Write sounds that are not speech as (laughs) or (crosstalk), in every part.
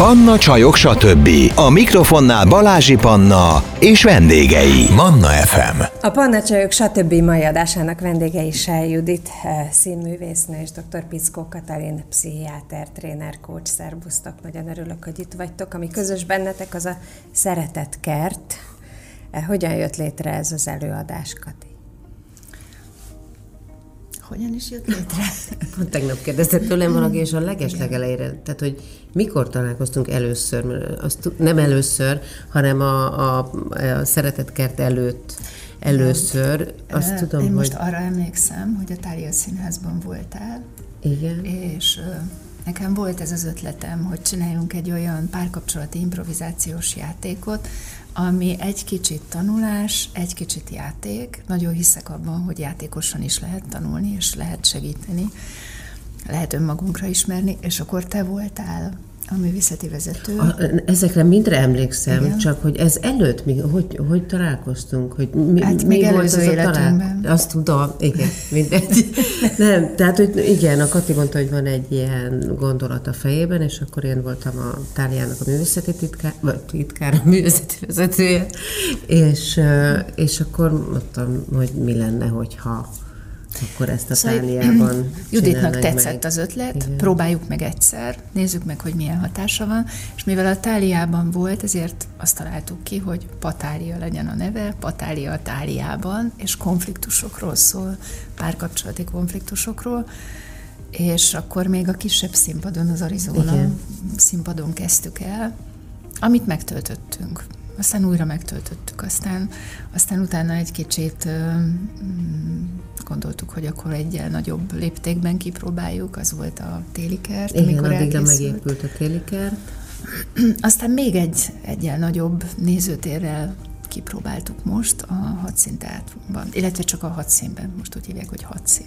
Panna Csajok, stb. A mikrofonnál Balázsi Panna és vendégei. Manna FM. A Panna Csajok, stb. mai adásának vendégei Sel Judit, eh, színművésznő és dr. Piszkó Katalin, pszichiáter, tréner, coach. Szervusztok, nagyon örülök, hogy itt vagytok. Ami közös bennetek, az a szeretett kert. Eh, hogyan jött létre ez az előadás, Kati? Hogyan is jött létre? Pont (laughs) tegnap kérdezett tőlem valaki, és a legeslegelejére, tehát hogy mikor találkoztunk először, mert azt nem először, hanem a, a, a szeretett kert előtt először. Azt tudom, Én most hogy... arra emlékszem, hogy a Tália Színházban voltál. Igen. És nekem volt ez az ötletem, hogy csináljunk egy olyan párkapcsolati improvizációs játékot, ami egy kicsit tanulás, egy kicsit játék. Nagyon hiszek abban, hogy játékosan is lehet tanulni, és lehet segíteni, lehet önmagunkra ismerni, és akkor te voltál a művészeti vezető. A, ezekre mindre emlékszem, Igen. csak hogy ez előtt mi, hogy, hogy találkoztunk? Hogy mi, hát mi még volt előző az életünkben. Talál... Azt tudom, igen, mindegy. (laughs) Nem, tehát hogy igen, a Kati mondta, hogy van egy ilyen gondolat a fejében, és akkor én voltam a Táliának a művészeti titkár, vagy titkár, a művészeti vezetője, és, és akkor mondtam, hogy mi lenne, hogyha akkor ezt a szóval, Táliában (clears throat) Juditnak tetszett meg. az ötlet, Igen. próbáljuk meg egyszer, nézzük meg, hogy milyen hatása van, és mivel a Táliában volt, ezért azt találtuk ki, hogy Patália legyen a neve, Patália a Táliában, és konfliktusokról szól, párkapcsolati konfliktusokról, és akkor még a kisebb színpadon, az Arizona Igen. színpadon kezdtük el, amit megtöltöttünk aztán újra megtöltöttük, aztán, aztán utána egy kicsit mm, gondoltuk, hogy akkor egy nagyobb léptékben kipróbáljuk, az volt a téli kert. Igen, amikor addigra megépült a téli kert. (clears throat) Aztán még egy egyel nagyobb nézőtérrel kipróbáltuk most a hadszínteátrumban, illetve csak a hadszínben, most úgy hívják, hogy hadszín.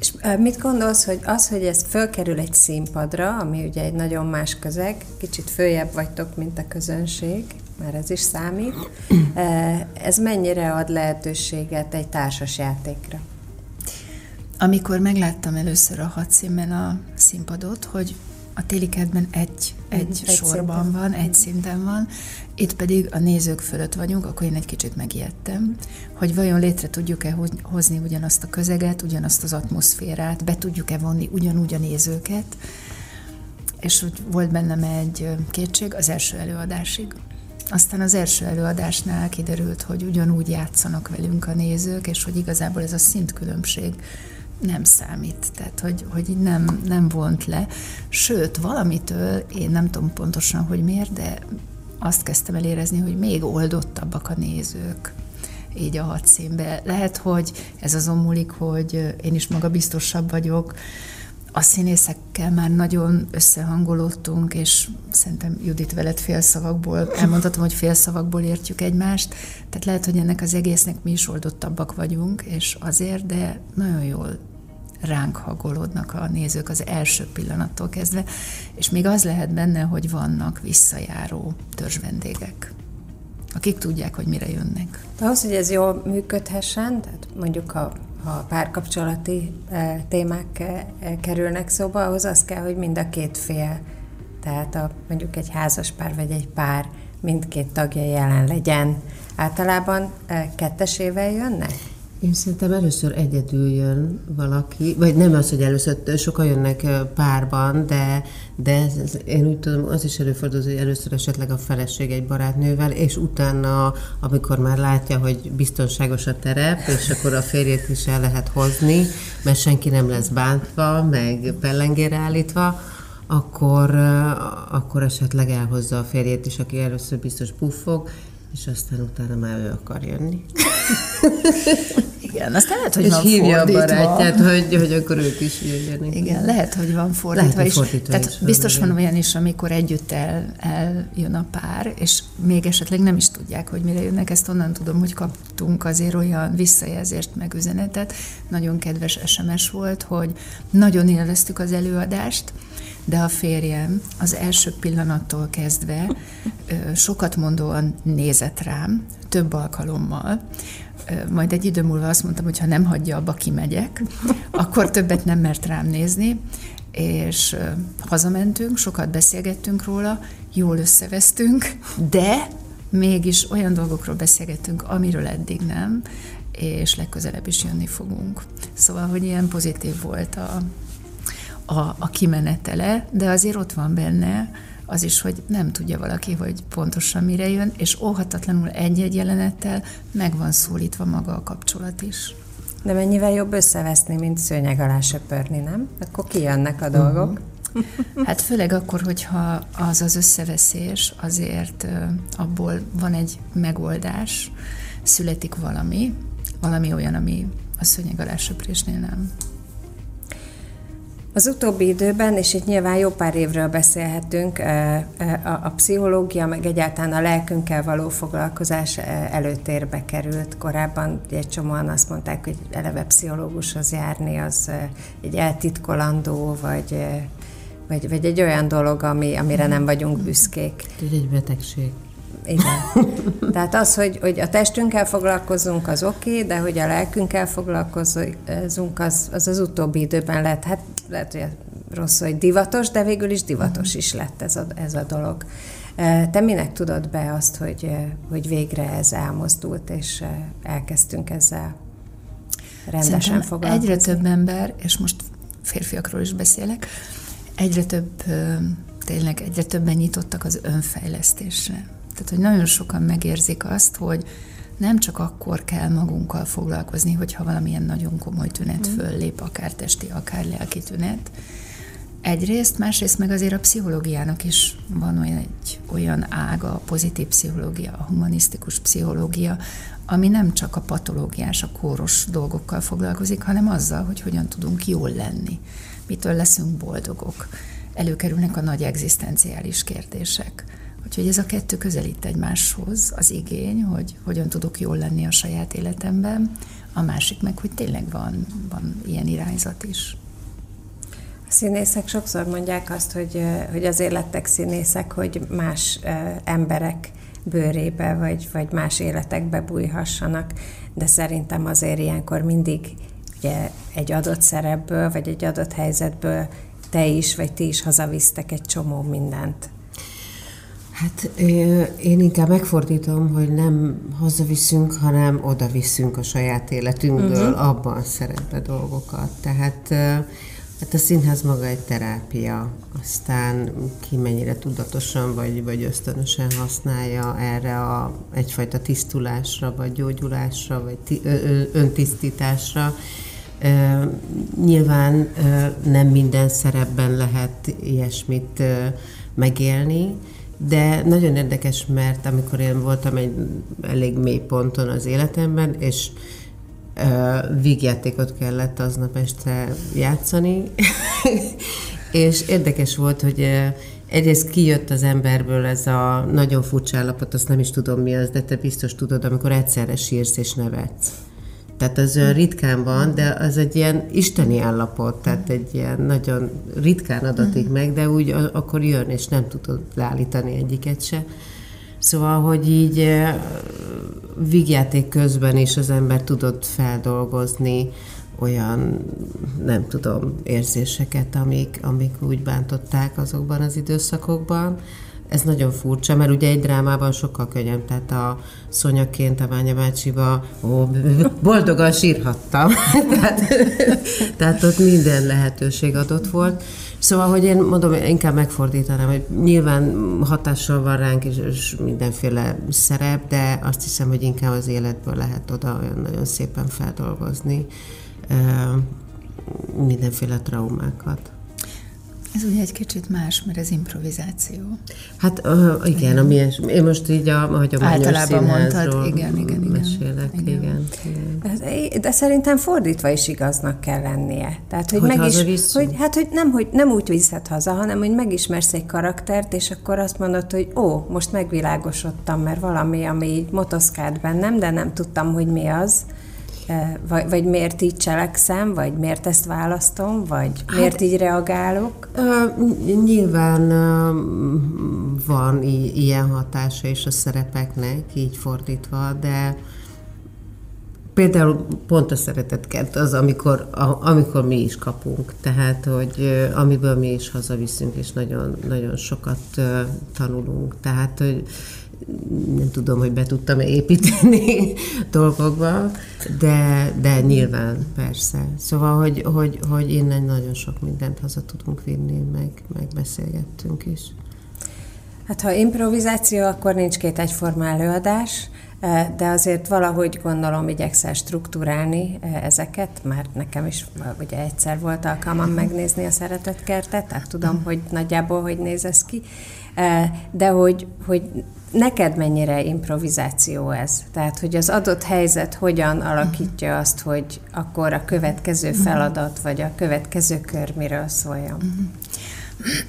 És mit gondolsz, hogy az, hogy ez fölkerül egy színpadra, ami ugye egy nagyon más közeg, kicsit följebb vagytok, mint a közönség, mert ez is számít, ez mennyire ad lehetőséget egy társas játékra? Amikor megláttam először a hadszínben a színpadot, hogy a téli kertben egy, egy, egy sorban szinten. van, egy szinten van, itt pedig a nézők fölött vagyunk, akkor én egy kicsit megijedtem, hogy vajon létre tudjuk-e hozni ugyanazt a közeget, ugyanazt az atmoszférát, be tudjuk-e vonni ugyanúgy a nézőket, és úgy volt bennem egy kétség az első előadásig. Aztán az első előadásnál kiderült, hogy ugyanúgy játszanak velünk a nézők, és hogy igazából ez a szintkülönbség nem számít, tehát hogy, hogy nem, nem vont le. Sőt, valamitől, én nem tudom pontosan, hogy miért, de azt kezdtem el érezni, hogy még oldottabbak a nézők így a hadszínbe. Lehet, hogy ez azon múlik, hogy én is maga biztosabb vagyok, a színészekkel már nagyon összehangolódtunk, és szerintem Judit veled félszavakból, elmondhatom, hogy félszavakból értjük egymást, tehát lehet, hogy ennek az egésznek mi is oldottabbak vagyunk, és azért, de nagyon jól ránk hagolódnak a nézők az első pillanattól kezdve, és még az lehet benne, hogy vannak visszajáró törzsvendégek, akik tudják, hogy mire jönnek. Ahhoz, hogy ez jól működhessen, tehát mondjuk a ha párkapcsolati e, témák e, e, kerülnek szóba, ahhoz az kell, hogy mind a két fél, tehát a, mondjuk egy házas pár vagy egy pár mindkét tagja jelen legyen. Általában kettesével jönnek? Én szerintem először egyedül jön valaki, vagy nem az, hogy először sokan jönnek párban, de, de ez, ez, én úgy tudom, az is előfordul, hogy először esetleg a feleség egy barátnővel, és utána, amikor már látja, hogy biztonságos a terep, és akkor a férjét is el lehet hozni, mert senki nem lesz bántva, meg pellengére állítva, akkor, akkor esetleg elhozza a férjét is, aki először biztos puffog, és aztán utána már ő akar jönni. (laughs) Igen, azt lehet, hogy és van hívja fordítva. a barátját, hogy, hogy akkor ők is jöjjenek. Igen, lehet, hogy van fordítva lehet, is. Fordítva Tehát is biztos van, van olyan is, amikor együtt el, eljön a pár, és még esetleg nem is tudják, hogy mire jönnek. Ezt onnan tudom, hogy kaptunk azért olyan visszajelzést, meg üzenetet. Nagyon kedves SMS volt, hogy nagyon élveztük az előadást, de a férjem az első pillanattól kezdve sokat mondóan nézett rám, több alkalommal, majd egy idő múlva azt mondtam, hogy ha nem hagyja abba, kimegyek, akkor többet nem mert rám nézni, és hazamentünk, sokat beszélgettünk róla, jól összevesztünk, de mégis olyan dolgokról beszélgettünk, amiről eddig nem, és legközelebb is jönni fogunk. Szóval, hogy ilyen pozitív volt a, a, a kimenetele, de azért ott van benne az is, hogy nem tudja valaki, hogy pontosan mire jön, és óhatatlanul egy-egy jelenettel meg van szólítva maga a kapcsolat is. De mennyivel jobb összeveszni, mint szőnyeg alá söpörni, nem? Akkor kijönnek a dolgok. Uh-huh. Hát főleg akkor, hogyha az az összeveszés, azért abból van egy megoldás, születik valami, valami olyan, ami a szőnyeg alá söprésnél nem. Az utóbbi időben, és itt nyilván jó pár évről beszélhetünk, a, pszichológia, meg egyáltalán a lelkünkkel való foglalkozás előtérbe került. Korábban egy csomóan azt mondták, hogy eleve pszichológushoz járni az egy eltitkolandó, vagy, vagy, vagy egy olyan dolog, ami, amire nem vagyunk büszkék. Egy betegség. Igen. (laughs) Tehát az, hogy, hogy a testünkkel foglalkozunk, az oké, okay, de hogy a lelkünkkel foglalkozunk, az, az az utóbbi időben lett, hát lehet, hogy rossz, hogy divatos, de végül is divatos is lett ez a, ez a dolog. Te minek tudod be azt, hogy, hogy végre ez elmozdult, és elkezdtünk ezzel rendesen Szerintem foglalkozni? egyre több ember, és most férfiakról is beszélek, egyre több, tényleg egyre többen nyitottak az önfejlesztésre tehát, hogy nagyon sokan megérzik azt, hogy nem csak akkor kell magunkkal foglalkozni, hogyha valamilyen nagyon komoly tünet mm. föllép, akár testi, akár lelki tünet. Egyrészt, másrészt meg azért a pszichológiának is van olyan, egy olyan ága, a pozitív pszichológia, a humanisztikus pszichológia, ami nem csak a patológiás, a kóros dolgokkal foglalkozik, hanem azzal, hogy hogyan tudunk jól lenni, mitől leszünk boldogok. Előkerülnek a nagy egzisztenciális kérdések Úgyhogy ez a kettő közelít egymáshoz, az igény, hogy hogyan tudok jól lenni a saját életemben, a másik meg, hogy tényleg van, van ilyen irányzat is. A színészek sokszor mondják azt, hogy, hogy azért lettek színészek, hogy más emberek bőrébe, vagy, vagy más életekbe bújhassanak, de szerintem azért ilyenkor mindig ugye, egy adott szerepből, vagy egy adott helyzetből te is, vagy ti is hazavisztek egy csomó mindent. Hát én inkább megfordítom, hogy nem hazaviszünk, hanem oda viszünk a saját életünkből uh-huh. abban szerepbe dolgokat. Tehát hát a színház maga egy terápia, aztán ki mennyire tudatosan vagy, vagy ösztönösen használja erre a egyfajta tisztulásra, vagy gyógyulásra, vagy ti, ö, öntisztításra. Nyilván nem minden szerepben lehet ilyesmit megélni, de nagyon érdekes, mert amikor én voltam egy elég mély ponton az életemben, és uh, vígjátékot kellett aznap este játszani, (laughs) és érdekes volt, hogy uh, egyrészt kijött az emberből ez a nagyon furcsa állapot, azt nem is tudom mi az, de te biztos tudod, amikor egyszerre sírsz és nevetsz. Tehát az olyan ritkán van, de az egy ilyen isteni állapot, tehát egy ilyen nagyon ritkán adatik mhm. meg, de úgy akkor jön, és nem tudod leállítani egyiket se. Szóval, hogy így vígjáték közben is az ember tudott feldolgozni olyan, nem tudom, érzéseket, amik, amik úgy bántották azokban az időszakokban. Ez nagyon furcsa, mert ugye egy drámában sokkal könnyebb, tehát a szonyaként a Ványa bácsiba ó, boldogan sírhattam. (laughs) tehát, tehát ott minden lehetőség adott volt. Szóval, hogy én mondom, inkább megfordítanám, hogy nyilván hatással van ránk is, és mindenféle szerep, de azt hiszem, hogy inkább az életből lehet oda olyan nagyon szépen feldolgozni mindenféle traumákat. Ez ugye egy kicsit más, mert ez improvizáció. Hát uh, igen, ami én most így a hagyományos Általában mondtad, igen, igen, igen. Mesélek, igen. igen, igen. De szerintem fordítva is igaznak kell lennie. Tehát, hogy, hogy meg is, hogy, hát, hogy nem, hogy nem úgy viszed haza, hanem, hogy megismersz egy karaktert, és akkor azt mondod, hogy ó, most megvilágosodtam, mert valami, ami így motoszkált bennem, de nem tudtam, hogy mi az, vagy, vagy miért így cselekszem, vagy miért ezt választom, vagy hát, miért így reagálok? Uh, nyilván van i- ilyen hatása is a szerepeknek, így fordítva, de például pont a szeretetkert az, amikor, a, amikor mi is kapunk, tehát, hogy amiből mi is hazaviszünk, és nagyon, nagyon sokat tanulunk, tehát, hogy nem tudom, hogy be tudtam építeni (laughs) dolgokba, de, de nyilván, persze. Szóval, hogy, hogy, hogy innen nagyon sok mindent haza tudunk vinni, meg, meg beszélgettünk is. Hát ha improvizáció, akkor nincs két egyforma előadás, eh, de azért valahogy gondolom igyekszel struktúrálni eh, ezeket, mert nekem is ugye egyszer volt alkalmam megnézni a szeretetkertet, tehát tudom, hogy nagyjából hogy néz ez ki, de hogy, hogy neked mennyire improvizáció ez? Tehát, hogy az adott helyzet hogyan alakítja azt, hogy akkor a következő mhm. feladat, vagy a következő kör miről szóljon?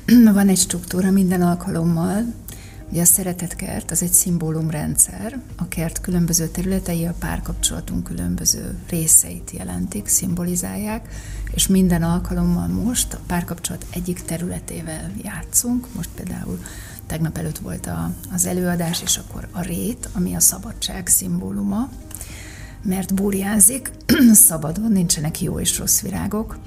Mhm. Van egy struktúra minden alkalommal, Ugye a szeretetkert az egy szimbólumrendszer, a kert különböző területei a párkapcsolatunk különböző részeit jelentik, szimbolizálják, és minden alkalommal most a párkapcsolat egyik területével játszunk, most például tegnap előtt volt a, az előadás, és akkor a rét, ami a szabadság szimbóluma, mert burjánzik, (clears throat) szabadon, nincsenek jó és rossz virágok,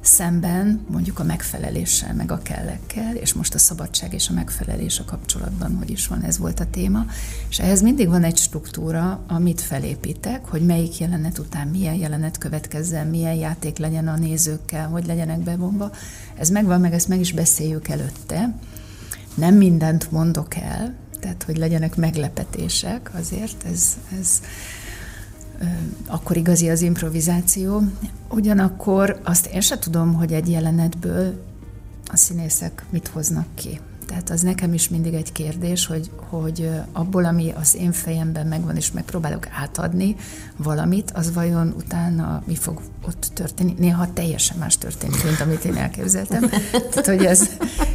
szemben mondjuk a megfeleléssel, meg a kellekkel, és most a szabadság és a megfelelés a kapcsolatban, hogy is van, ez volt a téma, és ehhez mindig van egy struktúra, amit felépítek, hogy melyik jelenet után milyen jelenet következzen, milyen játék legyen a nézőkkel, hogy legyenek bevonva. Ez megvan, meg ezt meg is beszéljük előtte, nem mindent mondok el, tehát hogy legyenek meglepetések, azért ez, ez akkor igazi az improvizáció. Ugyanakkor azt én sem tudom, hogy egy jelenetből a színészek mit hoznak ki. Tehát az nekem is mindig egy kérdés, hogy, hogy abból, ami az én fejemben megvan, és megpróbálok átadni valamit, az vajon utána mi fog ott történni? Néha teljesen más történik, mint amit én elképzeltem. Tehát, hogy ez,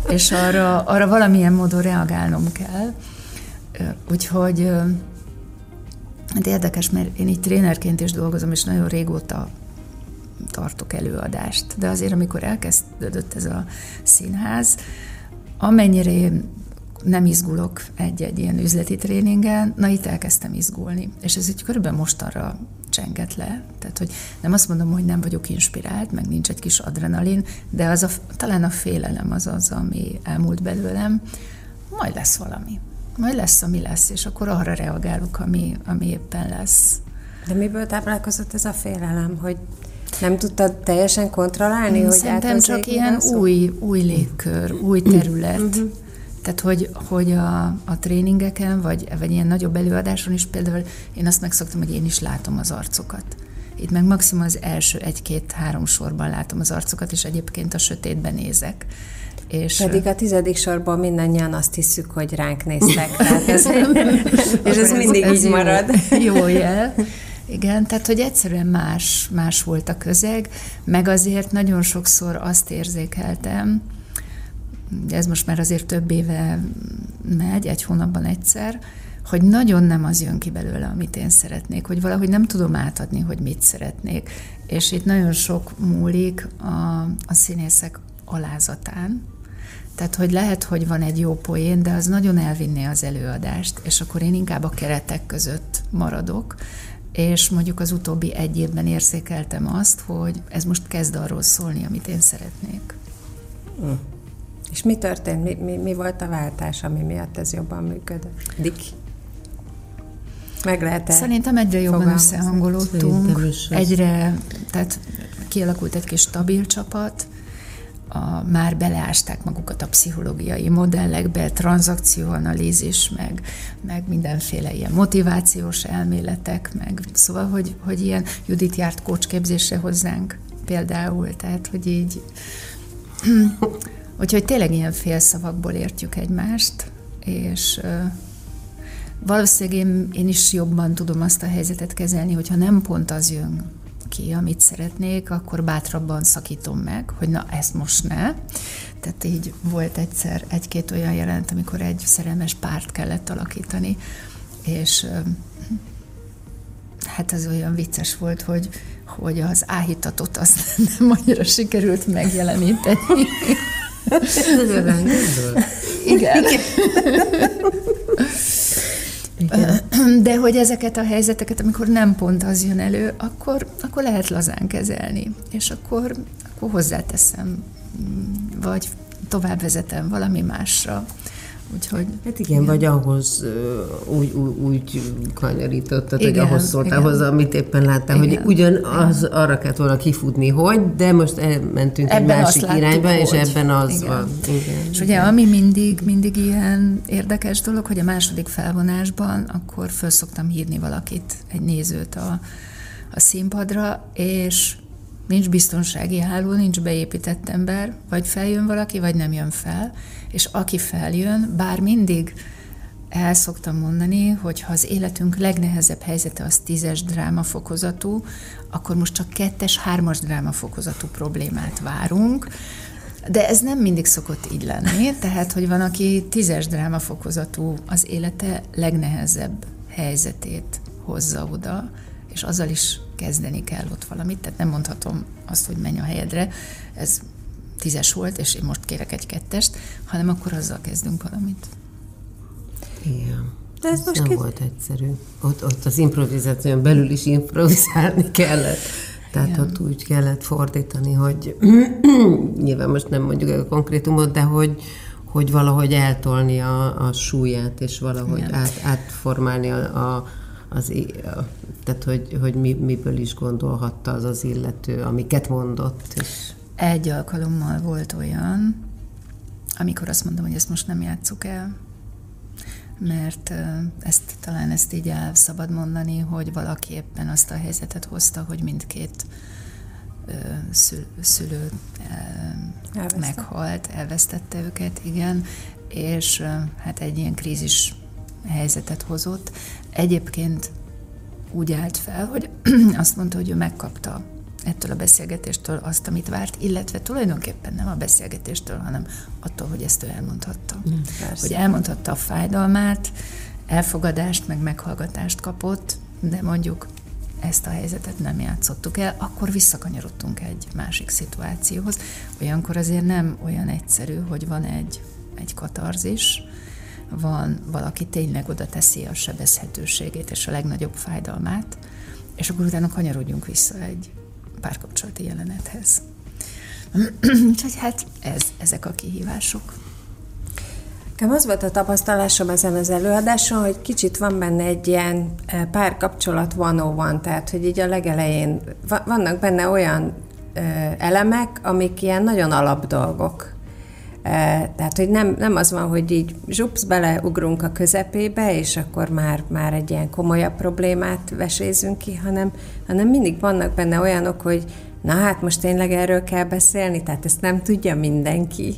és arra, arra valamilyen módon reagálnom kell. Úgyhogy hát érdekes, mert én itt trénerként is dolgozom, és nagyon régóta tartok előadást. De azért, amikor elkezdődött ez a színház, amennyire nem izgulok egy-egy ilyen üzleti tréningen, na itt elkezdtem izgulni. És ez egy körülbelül mostanra csenget le. Tehát, hogy nem azt mondom, hogy nem vagyok inspirált, meg nincs egy kis adrenalin, de az a, talán a félelem az az, ami elmúlt belőlem, majd lesz valami. Majd lesz, ami lesz, és akkor arra reagálok, ami, ami éppen lesz. De miből táplálkozott ez a félelem, hogy nem tudtad teljesen kontrollálni, hogy Szerintem csak ilyen új, új légkör, új terület. Uh-huh. Tehát, hogy, hogy a, a tréningeken, vagy, vagy ilyen nagyobb előadáson is például én azt megszoktam, hogy én is látom az arcokat. Itt meg maximum az első egy-két-három sorban látom az arcokat, és egyébként a sötétben nézek. És Pedig a tizedik sorban mindannyian azt hiszük, hogy ránk néztek. Tehát ez, (laughs) és ez mindig ez így jó, marad. Jó jel. Igen, tehát hogy egyszerűen más, más volt a közeg, meg azért nagyon sokszor azt érzékeltem, ez most már azért több éve megy, egy hónapban egyszer, hogy nagyon nem az jön ki belőle, amit én szeretnék, hogy valahogy nem tudom átadni, hogy mit szeretnék. És itt nagyon sok múlik a, a színészek alázatán, tehát, hogy lehet, hogy van egy jó poén, de az nagyon elvinné az előadást, és akkor én inkább a keretek között maradok, és mondjuk az utóbbi egy évben érzékeltem azt, hogy ez most kezd arról szólni, amit én szeretnék. Hm. És mi történt? Mi, mi, mi volt a váltás, ami miatt ez jobban működött? Dik? Meg lehet Szerintem egyre jobban összehangolódtunk. Egyre, tehát kialakult egy kis stabil csapat, a, már beleásták magukat a pszichológiai modellekbe, tranzakcióanalízis, meg, meg mindenféle ilyen motivációs elméletek, meg szóval, hogy, hogy ilyen Judit járt kócsképzésre hozzánk például, tehát, hogy így (clears throat) úgyhogy tényleg ilyen félszavakból értjük egymást, és valószínűleg én, én is jobban tudom azt a helyzetet kezelni, hogyha nem pont az jön ki, amit szeretnék, akkor bátrabban szakítom meg, hogy na ezt most ne. Tehát így volt egyszer egy-két olyan jelent, amikor egy szerelmes párt kellett alakítani, és hát az olyan vicces volt, hogy, hogy az áhítatot azt (laughs) nem annyira sikerült megjeleníteni. Igen. Igen. De hogy ezeket a helyzeteket, amikor nem pont az jön elő, akkor, akkor lehet lazán kezelni, és akkor, akkor hozzáteszem, vagy tovább vezetem valami másra. Úgyhogy, hát igen, igen, vagy ahhoz úgy, úgy, úgy kanyarítottad, igen, hogy ahhoz szóltál igen. hozzá, amit éppen láttál, igen, hogy ugyanaz igen. arra kellett volna kifutni, hogy, de most elmentünk ebben egy másik irányba, hogy. és ebben az igen. van. Igen, és ugye ami mindig, mindig ilyen érdekes dolog, hogy a második felvonásban akkor föl szoktam hívni valakit, egy nézőt a, a színpadra, és nincs biztonsági háló, nincs beépített ember, vagy feljön valaki, vagy nem jön fel, és aki feljön, bár mindig el szoktam mondani, hogy ha az életünk legnehezebb helyzete az tízes drámafokozatú, akkor most csak kettes, hármas drámafokozatú problémát várunk, de ez nem mindig szokott így lenni, tehát, hogy van, aki tízes drámafokozatú az élete legnehezebb helyzetét hozza oda, és azzal is kezdeni kell ott valamit, tehát nem mondhatom azt, hogy menj a helyedre, ez tízes volt, és én most kérek egy kettest, hanem akkor azzal kezdünk valamit. Igen. De ez, ez most nem ki... volt egyszerű. Ott, ott az improvizáción belül is improvizálni kellett. Tehát Igen. ott úgy kellett fordítani, hogy (clears throat) nyilván most nem mondjuk a konkrétumot, de hogy, hogy valahogy eltolni a, a súlyát, és valahogy át, átformálni a, a, az, tehát hogy, hogy mi, miből is gondolhatta az az illető, amiket mondott. És... Egy alkalommal volt olyan, amikor azt mondom, hogy ezt most nem játsszuk el, mert ezt talán ezt így el szabad mondani, hogy valaki éppen azt a helyzetet hozta, hogy mindkét szül, szülő Elveszte. meghalt, elvesztette őket, igen, és hát egy ilyen krízis helyzetet hozott. Egyébként úgy állt fel, hogy (clears throat) azt mondta, hogy ő megkapta ettől a beszélgetéstől azt, amit várt, illetve tulajdonképpen nem a beszélgetéstől, hanem attól, hogy ezt ő elmondhatta. Mm, hogy elmondhatta a fájdalmát, elfogadást, meg meghallgatást kapott, de mondjuk ezt a helyzetet nem játszottuk el, akkor visszakanyarodtunk egy másik szituációhoz. Olyankor azért nem olyan egyszerű, hogy van egy, egy katarzis, van valaki tényleg oda teszi a sebezhetőségét és a legnagyobb fájdalmát, és akkor utána kanyarodjunk vissza egy párkapcsolati jelenethez. (clears throat) Úgyhogy hát ez, ezek a kihívások. Nekem az volt a tapasztalásom ezen az előadáson, hogy kicsit van benne egy ilyen e, párkapcsolat van, tehát hogy így a legelején vannak benne olyan e, elemek, amik ilyen nagyon alapdolgok. Tehát, hogy nem, nem az van, hogy így zsupsz, beleugrunk a közepébe, és akkor már, már egy ilyen komolyabb problémát vesézünk ki, hanem, hanem mindig vannak benne olyanok, hogy na hát most tényleg erről kell beszélni, tehát ezt nem tudja mindenki.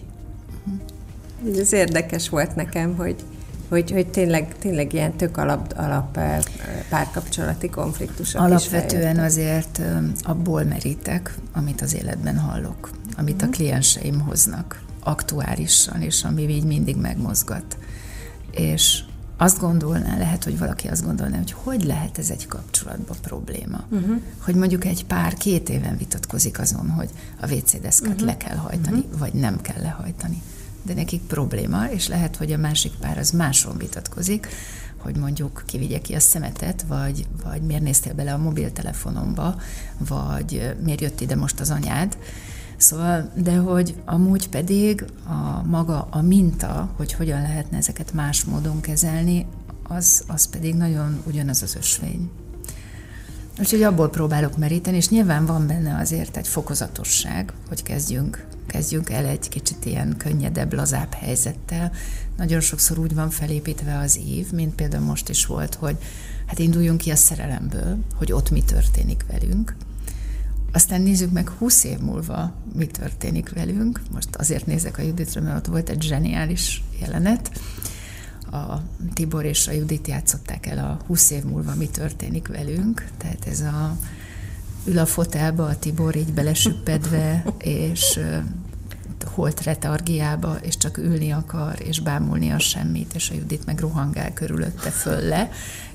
Ez érdekes volt nekem, hogy, hogy, hogy tényleg, tényleg ilyen tök alap, alap párkapcsolati konfliktusok Alapvetően is azért abból merítek, amit az életben hallok, amit a mhm. klienseim hoznak aktuálisan, és ami így mindig megmozgat. És azt gondolná, lehet, hogy valaki azt gondolná, hogy hogy lehet ez egy kapcsolatban probléma. Uh-huh. Hogy mondjuk egy pár két éven vitatkozik azon, hogy a WC uh-huh. le kell hajtani, uh-huh. vagy nem kell lehajtani. De nekik probléma, és lehet, hogy a másik pár az máson vitatkozik, hogy mondjuk kivigye ki a szemetet, vagy, vagy miért néztél bele a mobiltelefonomba, vagy miért jött ide most az anyád, Szóval, de hogy amúgy pedig a maga a minta, hogy hogyan lehetne ezeket más módon kezelni, az, az pedig nagyon ugyanaz az ösvény. Úgyhogy abból próbálok meríteni, és nyilván van benne azért egy fokozatosság, hogy kezdjünk, kezdjünk el egy kicsit ilyen könnyedebb, lazább helyzettel. Nagyon sokszor úgy van felépítve az év, mint például most is volt, hogy hát induljunk ki a szerelemből, hogy ott mi történik velünk, aztán nézzük meg 20 év múlva, mi történik velünk. Most azért nézek a Juditra, mert ott volt egy zseniális jelenet. A Tibor és a Judit játszották el a 20 év múlva, mi történik velünk. Tehát ez a ül a fotelba, a Tibor így belesüppedve, (laughs) és holt retargiába, és csak ülni akar, és bámulni a semmit, és a Judit meg rohangál körülötte föl le,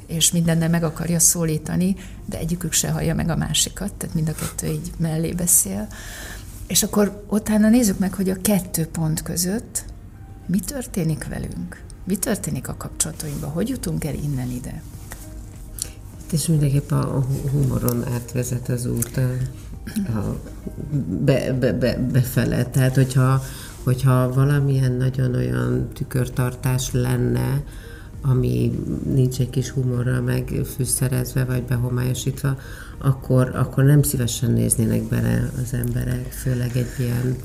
és mindennel meg akarja szólítani, de egyikük se hallja meg a másikat, tehát mind a kettő így mellé beszél. És akkor utána nézzük meg, hogy a kettő pont között mi történik velünk, mi történik a kapcsolatainkban, hogy jutunk el innen ide. És mindenképp a humoron átvezet az út a, a be, be, be, befele. Tehát, hogyha, hogyha valamilyen nagyon olyan tükörtartás lenne, ami nincs egy kis humorral megfűszerezve, vagy behomályosítva, akkor, akkor nem szívesen néznének bele az emberek, főleg egy ilyen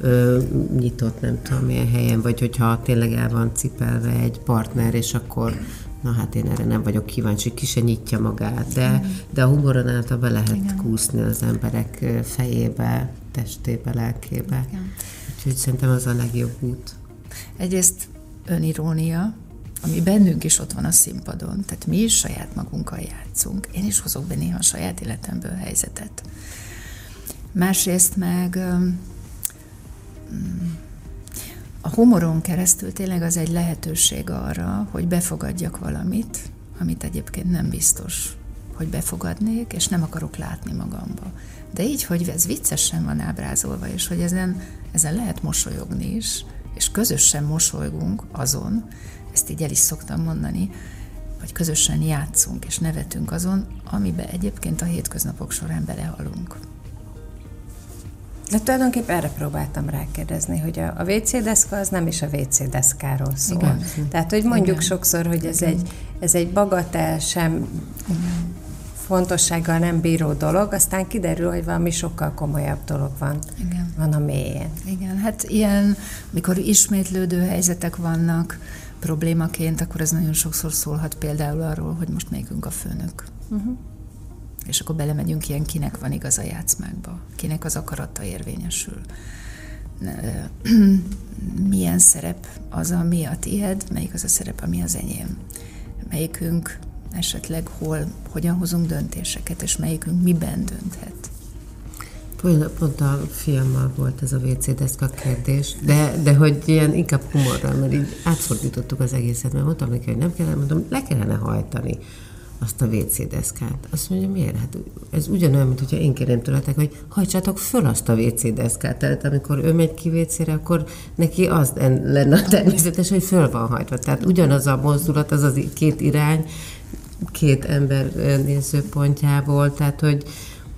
ö, nyitott, nem tudom milyen helyen, vagy hogyha tényleg el van cipelve egy partner, és akkor na hát én erre nem vagyok kíváncsi, ki se nyitja magát, de, de a humoron által lehet Igen. kúszni az emberek fejébe, testébe, lelkébe. Igen. Úgyhogy szerintem az a legjobb út. Egyrészt önirónia, ami bennünk is ott van a színpadon, tehát mi is saját magunkkal játszunk. Én is hozok be néha a saját életemből helyzetet. Másrészt meg a humoron keresztül tényleg az egy lehetőség arra, hogy befogadjak valamit, amit egyébként nem biztos, hogy befogadnék, és nem akarok látni magamba. De így, hogy ez viccesen van ábrázolva, és hogy ezen, ezen lehet mosolyogni is, és közösen mosolygunk azon, ezt így el is szoktam mondani, hogy közösen játszunk és nevetünk azon, amiben egyébként a hétköznapok során belehalunk. De tulajdonképpen erre próbáltam rákérdezni, hogy a, a WC deszka az nem is a WC deszkáról szól. Igen. Tehát, hogy mondjuk Igen. sokszor, hogy ez egy, ez egy bagatel, sem Igen. fontossággal nem bíró dolog, aztán kiderül, hogy valami sokkal komolyabb dolog van, Igen. van a mélyén. Igen, hát ilyen, mikor ismétlődő helyzetek vannak, problémaként, akkor ez nagyon sokszor szólhat például arról, hogy most melyikünk a főnök. Uh-huh. És akkor belemegyünk ilyen, kinek van igaz a játszmákba, kinek az akarata érvényesül. (clears throat) Milyen szerep az, ami a tiéd, melyik az a szerep, ami az enyém. Melyikünk esetleg hol, hogyan hozunk döntéseket, és melyikünk miben dönthet. Pont a fiammal volt ez a WC deszka kérdés, de, de hogy ilyen inkább humorral, mert így átfordítottuk az egészet, mert mondtam neki, hogy nem kellene, mondom, le kellene hajtani azt a WC deszkát. Azt mondja, miért? Hát ez ugyanolyan, mint hogyha én kérem tőletek, hogy hajtsátok föl azt a WC deszkát. Tehát amikor ő megy ki WC-re, akkor neki az lenne természetes, hogy föl van hajtva. Tehát ugyanaz a mozdulat, az az két irány, két ember nézőpontjából, tehát hogy,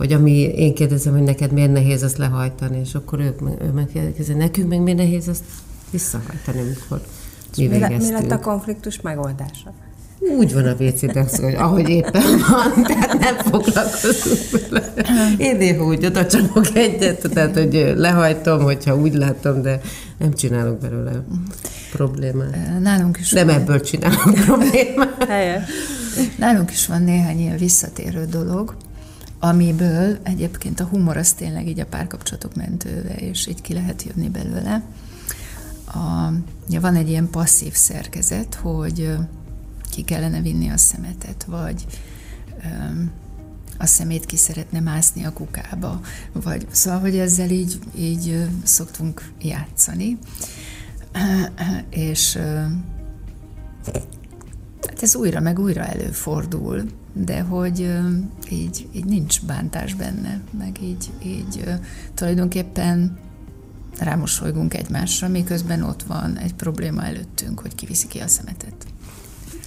vagy ami én kérdezem, hogy neked miért nehéz azt lehajtani, és akkor ők ő megkérdezi, nekünk meg miért nehéz azt visszahajtani, amikor mi, mi, mi lett a konfliktus megoldása? Úgy van a WC hogy ahogy éppen van, tehát nem foglalkozunk vele. Én néha úgy oda csapok egyet, tehát hogy lehajtom, hogyha úgy látom, de nem csinálok belőle problémát. Nálunk is Nem van. ebből csinálok problémát. Helyes. Nálunk is van néhány ilyen visszatérő dolog, amiből egyébként a humor az tényleg így a párkapcsolatok mentőve, és így ki lehet jönni belőle. A, ja, van egy ilyen passzív szerkezet, hogy ki kellene vinni a szemetet, vagy a szemét ki szeretne mászni a kukába, vagy szóval, hogy ezzel így, így szoktunk játszani. (clears throat) És hát ez újra meg újra előfordul, de hogy így, így nincs bántás benne, meg így, így tulajdonképpen rámosolygunk egymásra, miközben ott van egy probléma előttünk, hogy kiviszi ki a szemetet.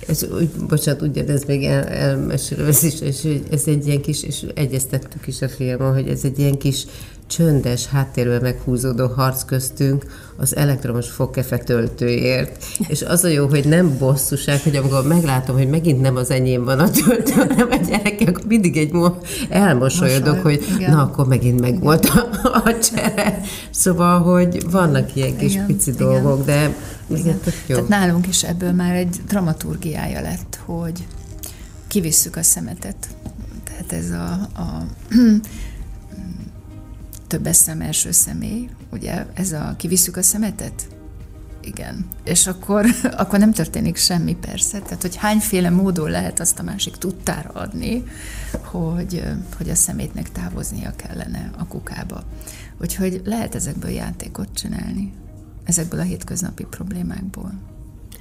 Ez úgy, bocsánat, ugye ez még el, elmesélem, ez is, és ez egy ilyen kis, és egyeztettük is a filmon, hogy ez egy ilyen kis csöndes, háttérben meghúzódó harc köztünk az elektromos fogkefe töltőért. És az a jó, hogy nem bosszúság, hogy amikor meglátom, hogy megint nem az enyém van a töltő, hanem a gyerekek, akkor mindig egy mo- elmosolyodok, Mosoly, hogy igen. na, akkor megint meg volt a, a csere. Szóval, hogy vannak ilyen kis igen, pici igen. dolgok, de igen, jó. Tehát nálunk is ebből már egy dramaturgiája lett, hogy kivisszük a szemetet. Tehát ez a, a (clears throat) többes szem első személy, ugye ez a kivisszük a szemetet? Igen. És akkor, (laughs) akkor nem történik semmi persze. Tehát, hogy hányféle módon lehet azt a másik tudtára adni, hogy, hogy a szemétnek távoznia kellene a kukába. Úgyhogy lehet ezekből játékot csinálni, ezekből a hétköznapi problémákból.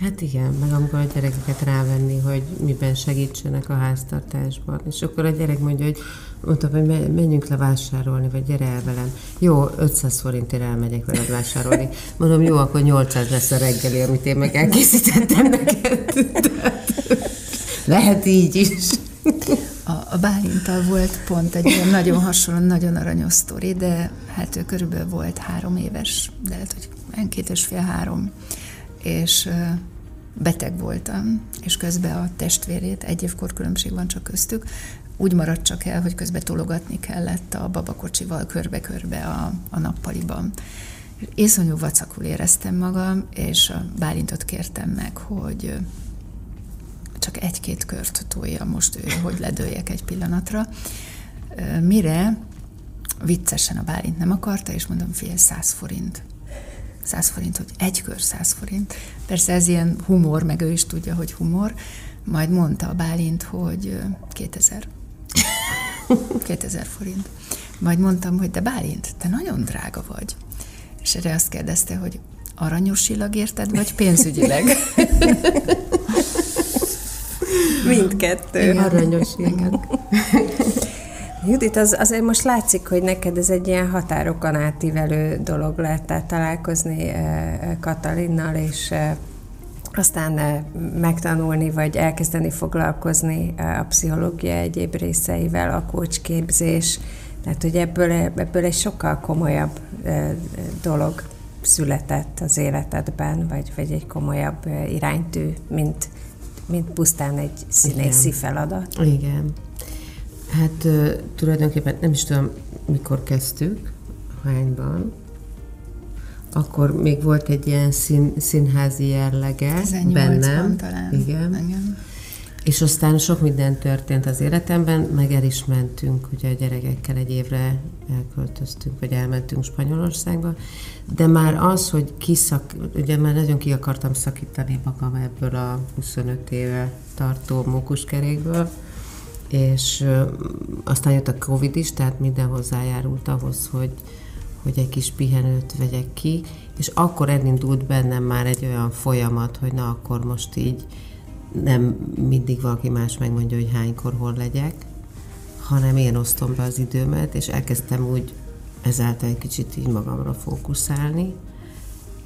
Hát igen, meg amikor a gyerekeket rávenni, hogy miben segítsenek a háztartásban. És akkor a gyerek mondja, hogy mondtam, hogy menjünk le vásárolni, vagy gyere el velem. Jó, 500 forintért elmegyek veled vásárolni. Mondom, jó, akkor 800 lesz a reggeli, amit én meg elkészítettem neked. lehet így is. A, a Bálintal volt pont egy ilyen nagyon hasonló, nagyon aranyos sztori, de hát ő körülbelül volt három éves, de lehet, hogy két és fél három, és beteg voltam, és közben a testvérét, egy évkor különbség van csak köztük, úgy maradt csak el, hogy közben tologatni kellett a babakocsival körbe-körbe a, a nappaliban. Észonyú vacakul éreztem magam, és a Bálintot kértem meg, hogy csak egy-két kört tolja most ő, hogy ledőjek egy pillanatra. Mire viccesen a Bálint nem akarta, és mondom, fél száz forint. 100 forint, hogy egy kör 100 forint. Persze ez ilyen humor, meg ő is tudja, hogy humor. Majd mondta a Bálint, hogy 2000. 2000 (laughs) forint. Majd mondtam, hogy de Bálint, te nagyon drága vagy. És erre azt kérdezte, hogy aranyosilag érted, vagy pénzügyileg? (laughs) Mindkettő. Igen. Aranyos, igen. (laughs) Judit, az, azért most látszik, hogy neked ez egy ilyen határokon átívelő dolog lett, tehát találkozni Katalinnal, és aztán megtanulni, vagy elkezdeni foglalkozni a pszichológia egyéb részeivel, a kócsképzés, tehát hogy ebből, ebből egy sokkal komolyabb dolog született az életedben, vagy, vagy egy komolyabb iránytű, mint, mint pusztán egy színészi Igen. feladat. Igen. Hát tulajdonképpen nem is tudom, mikor kezdtük, hányban. Akkor még volt egy ilyen szín, színházi jellege bennem. talán. Igen. Igen. És aztán sok minden történt az életemben, meg el is mentünk, ugye a gyerekekkel egy évre elköltöztünk, vagy elmentünk Spanyolországba, de már az, hogy kiszak, ugye már nagyon ki akartam szakítani magam ebből a 25 éve tartó mókuskerékből, és aztán jött a Covid is, tehát minden hozzájárult ahhoz, hogy, hogy egy kis pihenőt vegyek ki, és akkor elindult bennem már egy olyan folyamat, hogy na akkor most így nem mindig valaki más megmondja, hogy hánykor hol legyek, hanem én osztom be az időmet, és elkezdtem úgy ezáltal egy kicsit így magamra fókuszálni,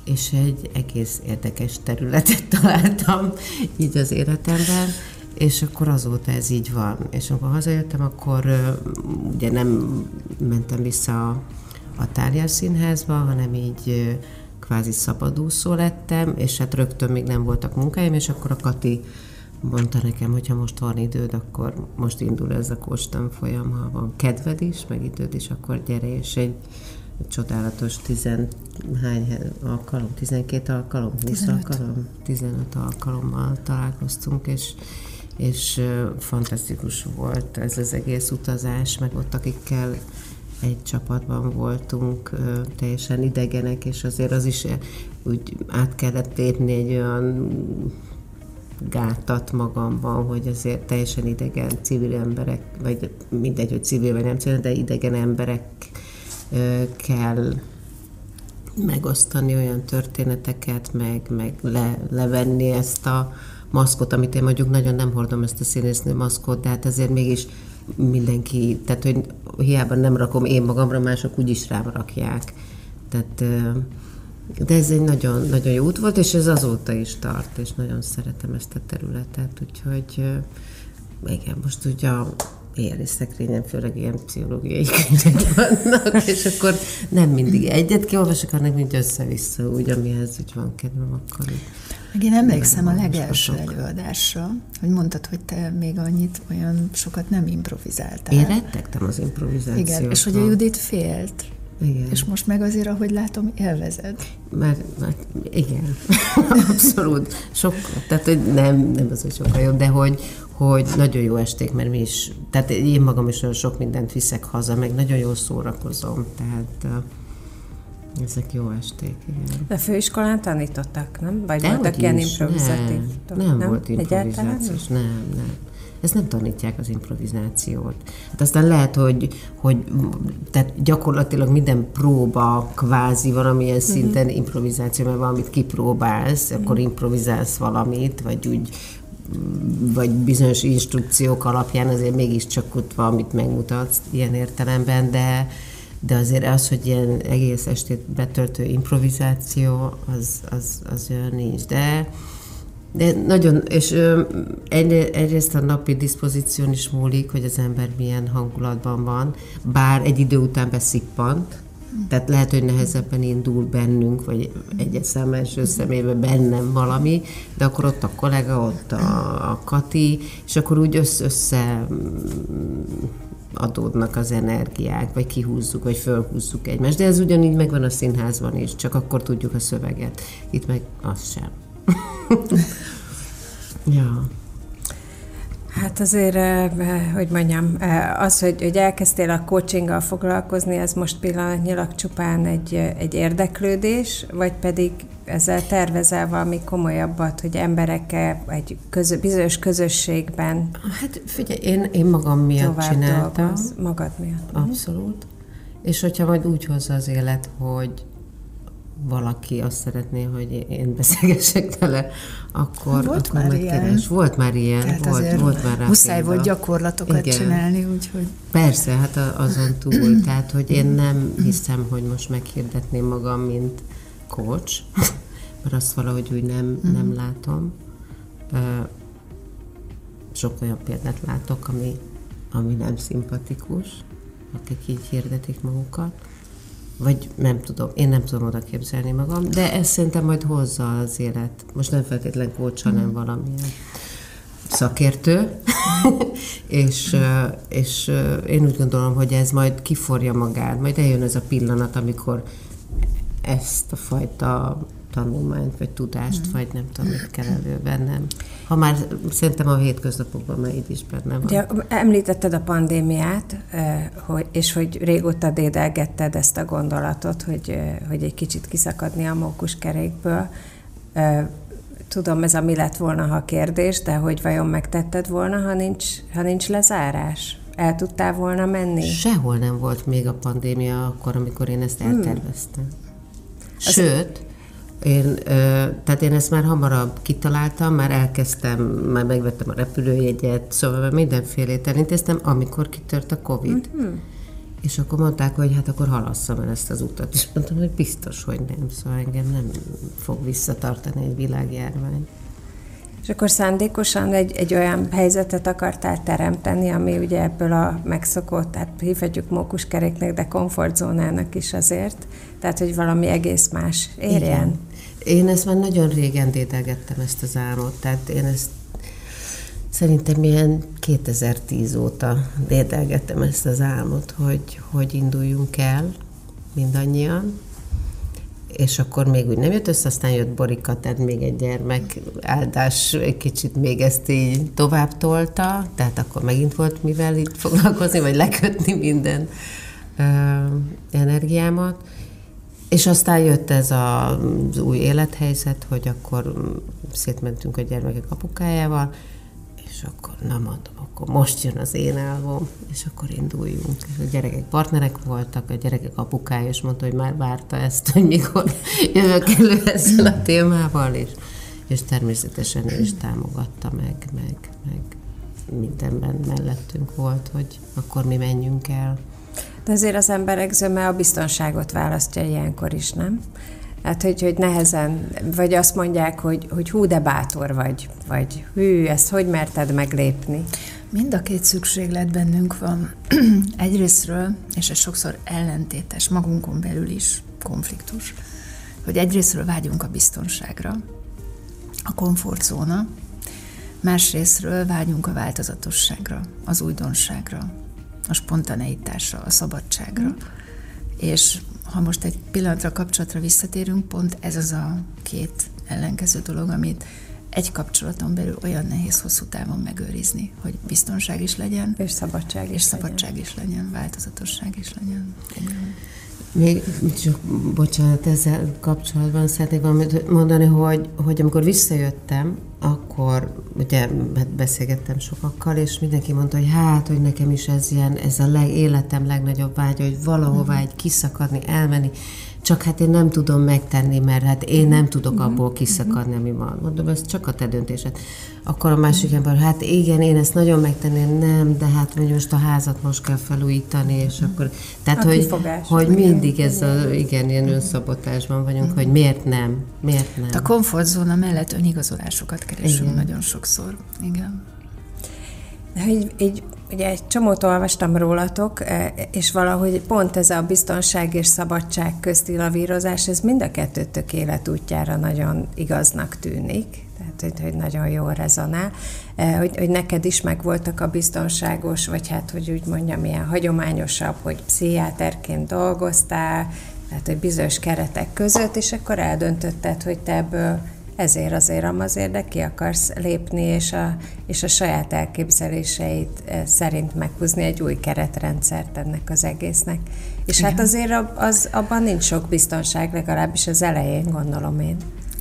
és egy egész érdekes területet (laughs) találtam így az életemben, és akkor azóta ez így van. És amikor hazajöttem, akkor ugye nem mentem vissza a, a Tárjás Színházba, hanem így kvázi szabadúszó lettem, és hát rögtön még nem voltak munkáim, és akkor a Kati mondta nekem, hogy ha most van időd, akkor most indul ez a kóstan folyam, ha van kedved is, meg időd is, akkor gyere, és egy, egy csodálatos tizen, hány alkalom, 12 alkalom, 20 15. alkalom, 15 alkalommal találkoztunk, és és fantasztikus volt ez az egész utazás, meg ott akikkel egy csapatban voltunk, teljesen idegenek, és azért az is úgy át kellett lépni egy olyan gátat magamban, hogy azért teljesen idegen civil emberek, vagy mindegy, hogy civil vagy nem civil, de idegen emberek kell megosztani olyan történeteket, meg, meg le, levenni ezt a maszkot, amit én mondjuk nagyon nem hordom ezt a színésznő maszkot, de hát azért mégis mindenki, tehát hogy hiába nem rakom én magamra, mások úgyis rám rakják. Tehát, de ez egy nagyon, nagyon jó út volt, és ez azóta is tart, és nagyon szeretem ezt a területet, úgyhogy igen, most ugye a éjjeli szekrényen főleg ilyen pszichológiai (laughs) könyvek vannak, és akkor nem mindig egyet kiolvasok, hanem mind össze-vissza, úgy, amihez úgy van kedvem, akkor meg én emlékszem a legelső előadásra, hogy mondtad, hogy te még annyit olyan sokat nem improvizáltál. Én rettegtem az improvizációt. Igen, és hogy a Judit félt. Igen. És most meg azért, ahogy látom, élvezed. Mert, mert igen, (laughs) abszolút. Sok, tehát hogy nem, nem az, hogy sokkal jobb, de hogy, hogy nagyon jó esték, mert mi is, tehát én magam is olyan sok mindent viszek haza, meg nagyon jól szórakozom, tehát Ezek jó esték, igen. De főiskolán tanítottak, nem? Vagy De voltak ilyen improvizatív? Nem, nem, nem volt improvizációs, nem, nem. Ezt nem tanítják az improvizációt. Hát aztán lehet, hogy, hogy tehát gyakorlatilag minden próba kvázi valamilyen uh-huh. szinten improvizáció, mert valamit kipróbálsz, uh-huh. akkor improvizálsz valamit, vagy úgy vagy bizonyos instrukciók alapján azért mégiscsak ott valamit megmutatsz ilyen értelemben, de, de azért az, hogy ilyen egész estét betöltő improvizáció, az, az, az olyan nincs. De, de nagyon, és egy, egyrészt a napi diszpozíción is múlik, hogy az ember milyen hangulatban van, bár egy idő után beszippant, tehát lehet, hogy nehezebben indul bennünk, vagy egyes szám első bennem valami, de akkor ott a kollega, ott a, a Kati, és akkor úgy össze, össze adódnak az energiák, vagy kihúzzuk, vagy fölhúzzuk egymást. De ez ugyanígy megvan a színházban is, csak akkor tudjuk a szöveget. Itt meg az sem. (laughs) ja. Hát azért, hogy mondjam, az, hogy, hogy elkezdtél a coachinggal foglalkozni, ez most pillanatnyilag csupán egy, egy érdeklődés, vagy pedig ezzel tervezel valami komolyabbat, hogy emberek egy közö, bizonyos közösségben Hát figyelj, én, én magam miatt csináltam. Dolgoz, magad miatt. Abszolút. És hogyha majd úgy hozza az élet, hogy valaki azt szeretné, hogy én beszélgessek vele, akkor, volt akkor már ilyen. Volt már ilyen, Tehát volt, volt már rá Muszáj volt gyakorlatokat Igen. csinálni, úgyhogy... Persze, hát azon túl, tehát hogy én nem hiszem, hogy most meghirdetném magam, mint coach, (laughs) mert azt valahogy úgy nem, nem látom. Sok olyan példát látok, ami, ami nem szimpatikus, akik így hirdetik magukat vagy nem tudom, én nem tudom oda képzelni magam, de ez szerintem majd hozza az élet. Most nem feltétlen kócs, hanem valamilyen szakértő, (laughs) és, és én úgy gondolom, hogy ez majd kiforja magát, majd eljön ez a pillanat, amikor ezt a fajta tanulmányt, vagy tudást, mm. vagy nem tudom, mit kell elővennem. Ha már szerintem a hétköznapokban már itt is benne van. Ugye, említetted a pandémiát, és hogy régóta dédelgetted ezt a gondolatot, hogy, hogy egy kicsit kiszakadni a mókuskerékből. Tudom, ez a mi lett volna, ha kérdés, de hogy vajon megtetted volna, ha nincs, ha nincs lezárás? El tudtál volna menni? Sehol nem volt még a pandémia akkor, amikor én ezt hmm. elterveztem. Hmm. Sőt, én, tehát én ezt már hamarabb kitaláltam, már elkezdtem, már megvettem a repülőjegyet, szóval mindenfélét elintéztem, amikor kitört a Covid. Mm-hmm. És akkor mondták, hogy hát akkor halasszam el ezt az utat. És mondtam, hogy biztos, hogy nem. Szóval engem nem fog visszatartani egy világjárvány. És akkor szándékosan egy, egy olyan helyzetet akartál teremteni, ami ugye ebből a megszokott, tehát hívhatjuk mókuskeréknek, de komfortzónának is azért, tehát hogy valami egész más érjen. Igen. Én ezt már nagyon régen dédelgettem ezt az álmot, tehát én ezt szerintem ilyen 2010 óta dédelgettem ezt az álmot, hogy, hogy induljunk el mindannyian, és akkor még úgy nem jött össze, aztán jött Borika, tehát még egy gyermek áldás egy kicsit még ezt így tovább tolta, tehát akkor megint volt mivel itt foglalkozni, vagy lekötni minden ö, energiámat. És aztán jött ez a, az új élethelyzet, hogy akkor szétmentünk a gyermekek apukájával, és akkor nem mondom, akkor most jön az én álmom, és akkor induljunk. És a gyerekek partnerek voltak, a gyerekek apukája, és mondta, hogy már várta ezt, hogy mikor jövök elő ezzel a témával, és, és természetesen ő is támogatta meg, meg, meg mindenben mellettünk volt, hogy akkor mi menjünk el. De azért az emberek zöme a biztonságot választja ilyenkor is, nem? Hát, hogy, hogy nehezen, vagy azt mondják, hogy, hogy hú, de bátor vagy, vagy hű, ezt hogy merted meglépni? Mind a két szükséglet bennünk van. (clears throat) Egyrésztről, és ez sokszor ellentétes, magunkon belül is konfliktus, hogy egyrésztről vágyunk a biztonságra, a komfortzóna, másrésztről vágyunk a változatosságra, az újdonságra, a spontaneitásra, a szabadságra. Mm. És ha most egy pillanatra kapcsolatra visszatérünk, pont ez az a két ellenkező dolog, amit egy kapcsolaton belül olyan nehéz hosszú távon megőrizni, hogy biztonság is legyen. És szabadság és is szabadság legyen. is legyen, változatosság is legyen. Még csak, bocsánat, ezzel kapcsolatban szeretnék valamit mondani, hogy, hogy amikor visszajöttem, akkor ugye hát beszélgettem sokakkal, és mindenki mondta, hogy hát, hogy nekem is ez ilyen, ez a leg, életem legnagyobb vágya, hogy valahová egy kiszakadni, elmenni, csak hát én nem tudom megtenni, mert hát én nem tudok abból kiszakadni, ami van. Mondom, ez csak a te döntésed. Akkor a másik ember, hát igen, én ezt nagyon megtenném, nem, de hát hogy most a házat most kell felújítani, és akkor... Tehát, A hogy, kifogás. hogy mindig ez a, igen, ilyen önszabotásban vagyunk, hogy miért nem, miért nem. A komfortzóna mellett önigazolásokat keresünk Igen. nagyon sokszor. Igen. De így, így, ugye egy csomót olvastam rólatok, eh, és valahogy pont ez a biztonság és szabadság közti lavírozás, ez mind a kettőtök életútjára nagyon igaznak tűnik. Tehát, hogy, hogy nagyon jól rezonál. Eh, Hogy, hogy neked is megvoltak a biztonságos, vagy hát, hogy úgy mondjam, ilyen hagyományosabb, hogy pszichiáterként dolgoztál, tehát, hogy bizonyos keretek között, és akkor eldöntötted, hogy te ebből ezért azért amazért, de ki akarsz lépni, és a, és a saját elképzeléseit eh, szerint meghúzni egy új keretrendszert ennek az egésznek. És Igen. hát azért az, abban nincs sok biztonság, legalábbis az elején, gondolom én.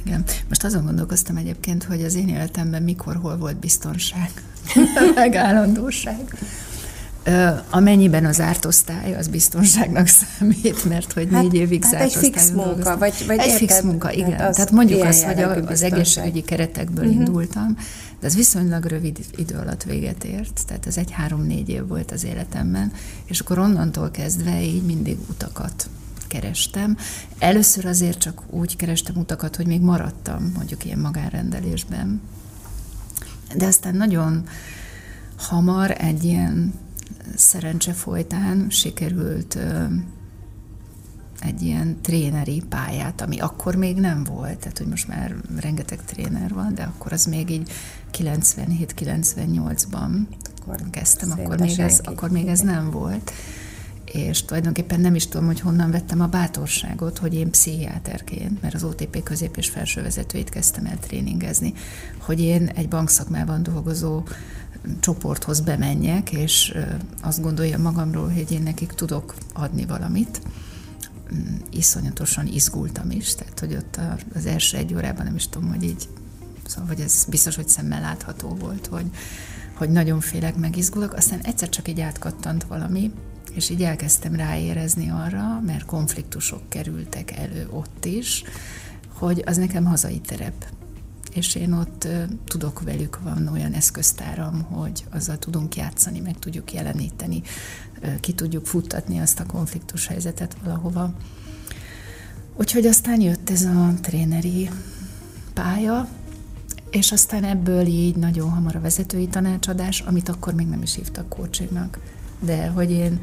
Igen. Most azon gondolkoztam egyébként, hogy az én életemben mikor, hol volt biztonság, (laughs) (laughs) meg állandóság. Amennyiben az ártosztály, az biztonságnak (laughs) számít, mert hogy négy évig hát egy fix munka, dolgoztam. vagy, vagy Egy érted? fix munka, igen. Hát az Tehát mondjuk azt, hogy a, az egészségügyi keretekből uh-huh. indultam, de ez viszonylag rövid idő alatt véget ért, tehát ez egy három-négy év volt az életemben, és akkor onnantól kezdve így mindig utakat kerestem. Először azért csak úgy kerestem utakat, hogy még maradtam mondjuk ilyen magánrendelésben. De aztán nagyon hamar egy ilyen szerencse folytán sikerült egy ilyen tréneri pályát, ami akkor még nem volt, tehát hogy most már rengeteg tréner van, de akkor az még így 97-98-ban Akkor kezdtem, akkor még, ez, akkor még ez nem volt. És tulajdonképpen nem is tudom, hogy honnan vettem a bátorságot, hogy én pszichiáterként, mert az OTP közép és felső vezetőit kezdtem el tréningezni, hogy én egy bankszakmában dolgozó csoporthoz bemenjek, és azt gondolja magamról, hogy én nekik tudok adni valamit. Mm, Iszonyatosan izgultam is, tehát hogy ott az első egy órában nem is tudom, hogy így, szóval, hogy ez biztos, hogy szemmel látható volt, hogy, hogy nagyon félek, meg izgulok, aztán egyszer csak így átkattant valami, és így elkezdtem ráérezni arra, mert konfliktusok kerültek elő ott is, hogy az nekem hazai terep. És én ott tudok velük, van olyan eszköztáram, hogy azzal tudunk játszani, meg tudjuk jeleníteni, ki tudjuk futtatni azt a konfliktus helyzetet valahova. Úgyhogy aztán jött ez a tréneri pálya, és aztán ebből így nagyon hamar a vezetői tanácsadás, amit akkor még nem is hívtak coachingnak, de hogy én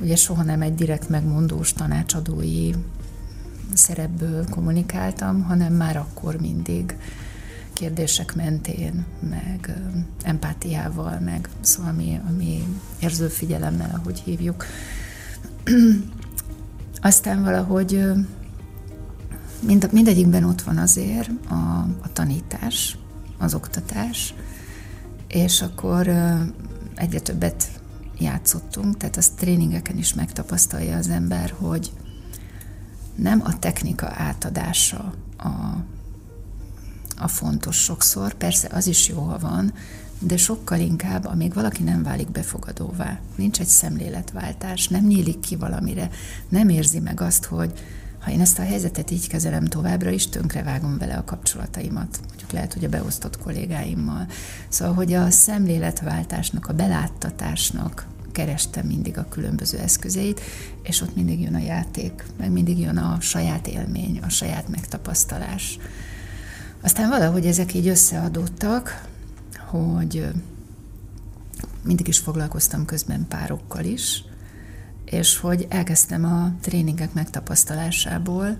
ugye soha nem egy direkt megmondós tanácsadói szerepből kommunikáltam, hanem már akkor mindig kérdések mentén, meg empátiával, meg szóval ami, ami érző figyelemmel, ahogy hívjuk. (clears throat) Aztán valahogy mind, mindegyikben ott van azért a, a tanítás, az oktatás, és akkor egyre többet játszottunk, tehát azt tréningeken is megtapasztalja az ember, hogy nem a technika átadása a, a fontos sokszor, persze az is jó, ha van, de sokkal inkább, amíg valaki nem válik befogadóvá, nincs egy szemléletváltás, nem nyílik ki valamire, nem érzi meg azt, hogy ha én ezt a helyzetet így kezelem továbbra is, tönkrevágom vele a kapcsolataimat. Mondjuk lehet, hogy a beosztott kollégáimmal. Szóval, hogy a szemléletváltásnak, a beláttatásnak kerestem mindig a különböző eszközeit, és ott mindig jön a játék, meg mindig jön a saját élmény, a saját megtapasztalás. Aztán valahogy ezek így összeadódtak, hogy mindig is foglalkoztam közben párokkal is, és hogy elkezdtem a tréningek megtapasztalásából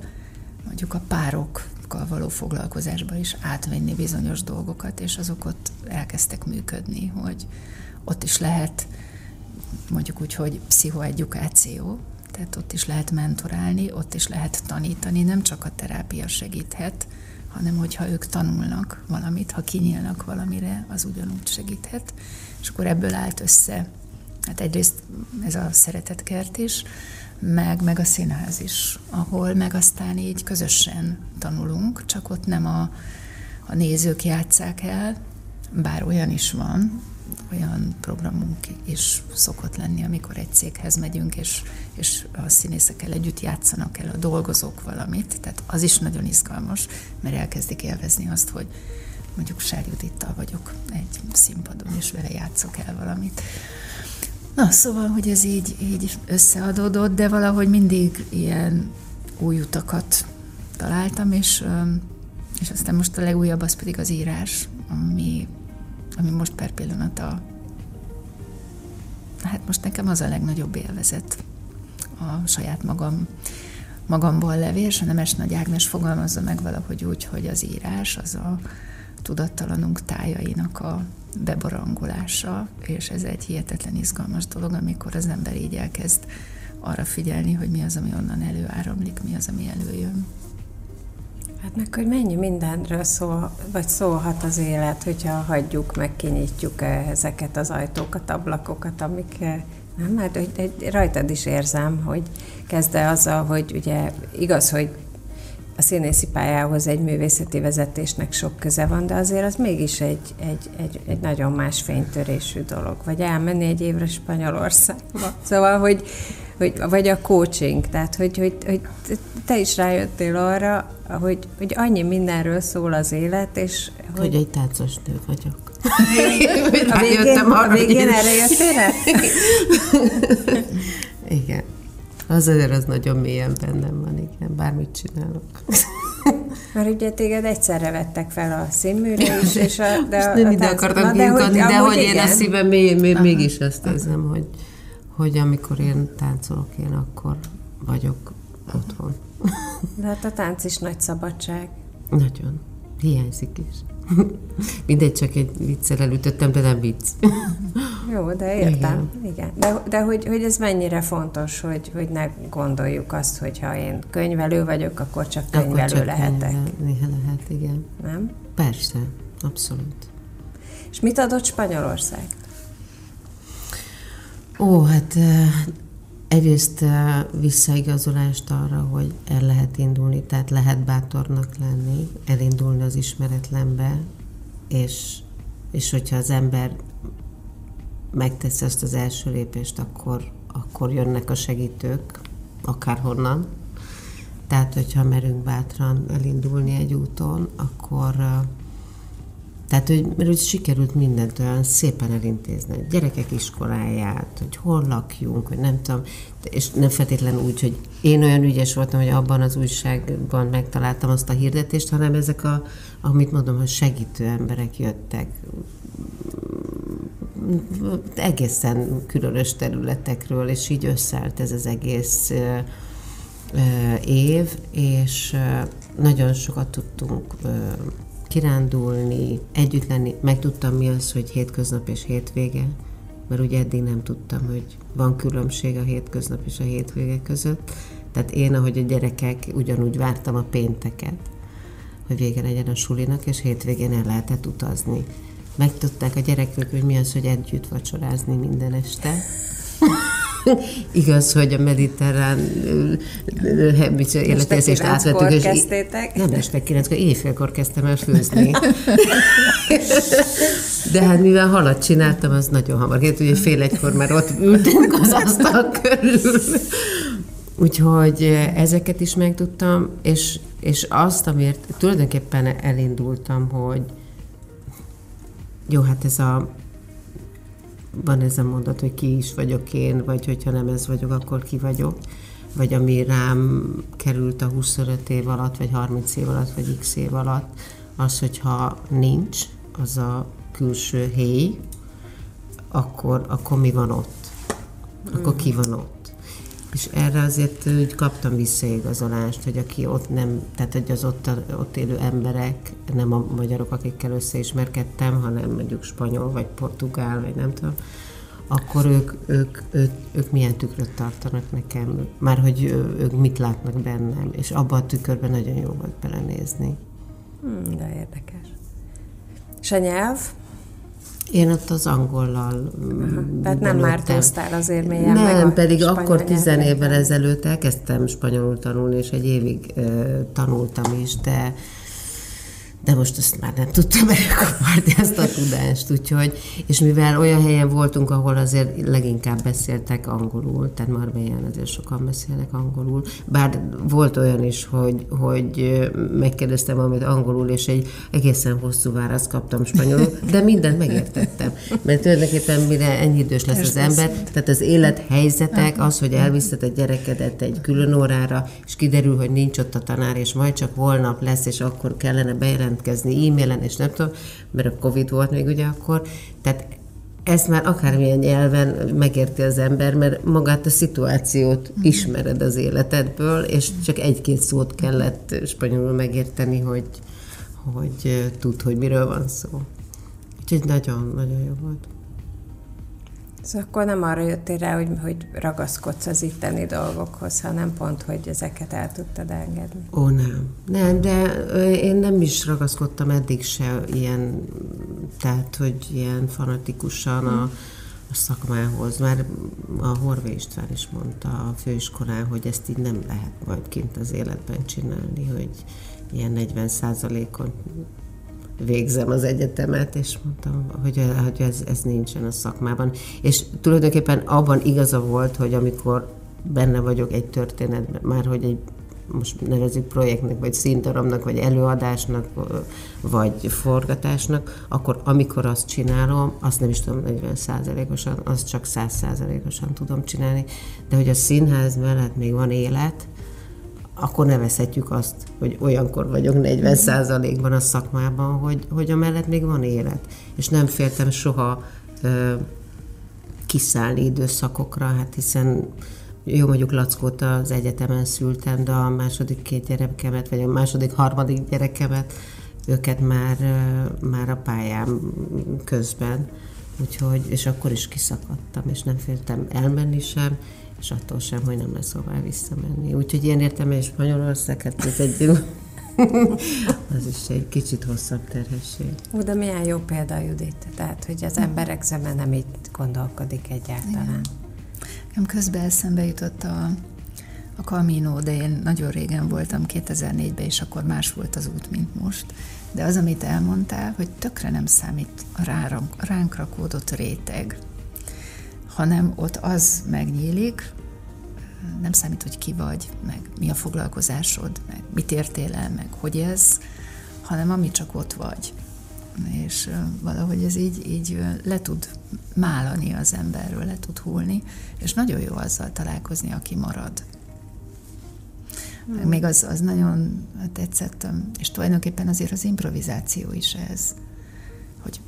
mondjuk a párokkal való foglalkozásba is átvenni bizonyos dolgokat, és azok ott elkezdtek működni, hogy ott is lehet mondjuk úgy, hogy pszichoedukáció, tehát ott is lehet mentorálni, ott is lehet tanítani, nem csak a terápia segíthet, hanem hogyha ők tanulnak valamit, ha kinyílnak valamire, az ugyanúgy segíthet. És akkor ebből állt össze, hát egyrészt ez a szeretetkert is, meg, meg a színház is, ahol meg aztán így közösen tanulunk, csak ott nem a, a nézők játszák el, bár olyan is van, olyan programunk is szokott lenni, amikor egy céghez megyünk, és, és a színészekkel együtt játszanak el a dolgozók valamit, tehát az is nagyon izgalmas, mert elkezdik élvezni azt, hogy mondjuk Sárjudittal vagyok egy színpadon, és vele játszok el valamit. Na, szóval, hogy ez így, így összeadódott, de valahogy mindig ilyen új utakat találtam, és, és aztán most a legújabb az pedig az írás, ami, ami most per pillanat a hát most nekem az a legnagyobb élvezet a saját magam magamból levés, a Nemes Nagy Ágnes fogalmazza meg valahogy úgy, hogy az írás az a tudattalanunk tájainak a bebarangolása, és ez egy hihetetlen izgalmas dolog, amikor az ember így elkezd arra figyelni, hogy mi az, ami onnan előáramlik, mi az, ami előjön. Hát meg, hogy mennyi mindenről szól, vagy szólhat az élet, hogyha hagyjuk, meg kinyitjuk ezeket az ajtókat, ablakokat, amik nem, hát hogy, hogy rajtad is érzem, hogy kezdve azzal, hogy ugye igaz, hogy a színészi pályához egy művészeti vezetésnek sok köze van, de azért az mégis egy, egy, egy, egy nagyon más fénytörésű dolog. Vagy elmenni egy évre Spanyolországba. Szóval, hogy, hogy vagy a coaching, tehát hogy, hogy, hogy te is rájöttél arra, hogy, hogy annyi mindenről szól az élet, és... Hogy, hogy egy táncos nő vagyok. (laughs) a végén, arra, a végén erre jöttél (laughs) Igen. Az azért az nagyon mélyen bennem van, igen, bármit csinálok. (laughs) Mert ugye téged egyszerre vettek fel a színműre is, és a, de a, nem ide akartam de, de hogy én a szívem még, még, mégis azt érzem, hogy, hogy amikor én táncolok, én akkor vagyok otthon. De hát a tánc is nagy szabadság. Nagyon. Hiányzik is. Mindegy, csak egy viccel elütöttem, de nem vicc. Jó, de értem. Igen. Igen. De, de hogy, hogy ez mennyire fontos, hogy, hogy ne gondoljuk azt, hogy ha én könyvelő vagyok, akkor csak könyvelő akkor csak lehetek. Néha lehet, igen. Nem? Persze, abszolút. És mit adott Spanyolország? Ó, hát egyrészt visszaigazolást arra, hogy el lehet indulni, tehát lehet bátornak lenni, elindulni az ismeretlenbe, és, és hogyha az ember megteszi azt az első lépést, akkor, akkor jönnek a segítők, akárhonnan. Tehát, hogyha merünk bátran elindulni egy úton, akkor tehát, hogy, mert hogy sikerült mindent olyan szépen elintézni, a gyerekek iskoláját, hogy hol lakjunk, hogy nem tudom, és nem feltétlenül úgy, hogy én olyan ügyes voltam, hogy abban az újságban megtaláltam azt a hirdetést, hanem ezek a, amit mondom, hogy segítő emberek jöttek. Egészen különös területekről, és így összeállt ez az egész év, és nagyon sokat tudtunk kirándulni, együtt lenni. Megtudtam mi az, hogy hétköznap és hétvége, mert ugye eddig nem tudtam, hogy van különbség a hétköznap és a hétvége között. Tehát én, ahogy a gyerekek, ugyanúgy vártam a pénteket, hogy vége legyen a sulinak, és hétvégén el lehetett utazni. Megtudták a gyerekek, hogy mi az, hogy együtt vacsorázni minden este. (laughs) Igaz, hogy a mediterrán életérzést átvettük. És kezdtétek? Nem este kilenckor, éjfélkor kezdtem el főzni. (laughs) De hát mivel halat csináltam, az nagyon hamar. Két, ugye fél egykor már ott ültünk az asztal körül. Úgyhogy ezeket is megtudtam, és, és azt, amiért tulajdonképpen elindultam, hogy jó, hát ez a van ez a mondat, hogy ki is vagyok én, vagy hogyha nem ez vagyok, akkor ki vagyok, vagy ami rám került a 25 év alatt, vagy 30 év alatt, vagy x év alatt, az, hogyha nincs az a külső héj, akkor, akkor mi van ott? Akkor ki van ott? És erre azért úgy kaptam visszaigazolást, hogy aki ott nem, tehát hogy az ott, ott élő emberek, nem a magyarok, akikkel összeismerkedtem, hanem mondjuk spanyol, vagy portugál, vagy nem tudom, akkor ők, ők, ők, ők milyen tükröt tartanak nekem, már hogy ők mit látnak bennem, és abban a tükörben nagyon jó volt belenézni. Hmm, de érdekes. És a nyelv? Én ott az angollal Aha, Tehát nem már azért mélyen Nem, meg pedig akkor tizen évvel ezelőtt elkezdtem spanyolul tanulni, és egy évig uh, tanultam is, de de most ezt már nem tudtam elkaparni ezt a tudást, úgyhogy, és mivel olyan helyen voltunk, ahol azért leginkább beszéltek angolul, tehát Marbellán azért sokan beszélnek angolul, bár volt olyan is, hogy, hogy megkérdeztem valamit angolul, és egy egészen hosszú választ kaptam spanyolul, de mindent megértettem, mert tulajdonképpen mire ennyi idős lesz az ember, tehát az élethelyzetek, az, hogy elviszed a gyerekedet egy külön órára, és kiderül, hogy nincs ott a tanár, és majd csak holnap lesz, és akkor kellene bejelenteni jelentkezni e-mailen, és nem tudom, mert a Covid volt még ugye akkor, tehát ezt már akármilyen nyelven megérti az ember, mert magát a szituációt mm. ismered az életedből, és csak egy-két szót kellett spanyolul megérteni, hogy, hogy tud, hogy miről van szó. Úgyhogy nagyon-nagyon jó volt. Szóval akkor nem arra jöttél rá, hogy, hogy ragaszkodsz az itteni dolgokhoz, hanem pont, hogy ezeket el tudtad engedni. Ó, nem. Nem, de én nem is ragaszkodtam eddig se ilyen, tehát, hogy ilyen fanatikusan a, a szakmához. Már a Horvé István is mondta a főiskolán, hogy ezt így nem lehet majd kint az életben csinálni, hogy ilyen 40 százalékon végzem az egyetemet, és mondtam, hogy, hogy ez, ez nincsen a szakmában. És tulajdonképpen abban igaza volt, hogy amikor benne vagyok egy történetben, már hogy egy most nevezzük projektnek, vagy színdarabnak, vagy előadásnak, vagy forgatásnak, akkor amikor azt csinálom, azt nem is tudom 40 százalékosan, azt csak 100 százalékosan tudom csinálni, de hogy a színház mellett még van élet, akkor nevezhetjük azt, hogy olyankor vagyok 40%-ban a szakmában, hogy, hogy amellett még van élet. És nem féltem soha ö, kiszállni időszakokra, hát hiszen jó, mondjuk Lackót az egyetemen szültem, de a második két gyerekemet, vagy a második, harmadik gyerekemet, őket már, már a pályám közben. Úgyhogy, és akkor is kiszakadtam, és nem féltem elmenni sem, és attól sem, hogy nem lesz hová visszamenni. Úgyhogy ilyen értem, és Magyarország, hát ez egy (laughs) az is egy kicsit hosszabb terhesség. Ó, de milyen jó példa, Judit. Tehát, hogy az emberek szemben nem így gondolkodik egyáltalán. Nekem közben eszembe jutott a, a Camino, de én nagyon régen voltam, 2004-ben, és akkor más volt az út, mint most. De az, amit elmondtál, hogy tökre nem számít a ránk rakódott réteg, hanem ott az megnyílik, nem számít, hogy ki vagy, meg mi a foglalkozásod, meg mit értél el, meg hogy ez, hanem ami csak ott vagy. És valahogy ez így, így le tud málani az emberről, le tud hullni, és nagyon jó azzal találkozni, aki marad. Hmm. Még az, az nagyon tetszett, és tulajdonképpen azért az improvizáció is ez, hogy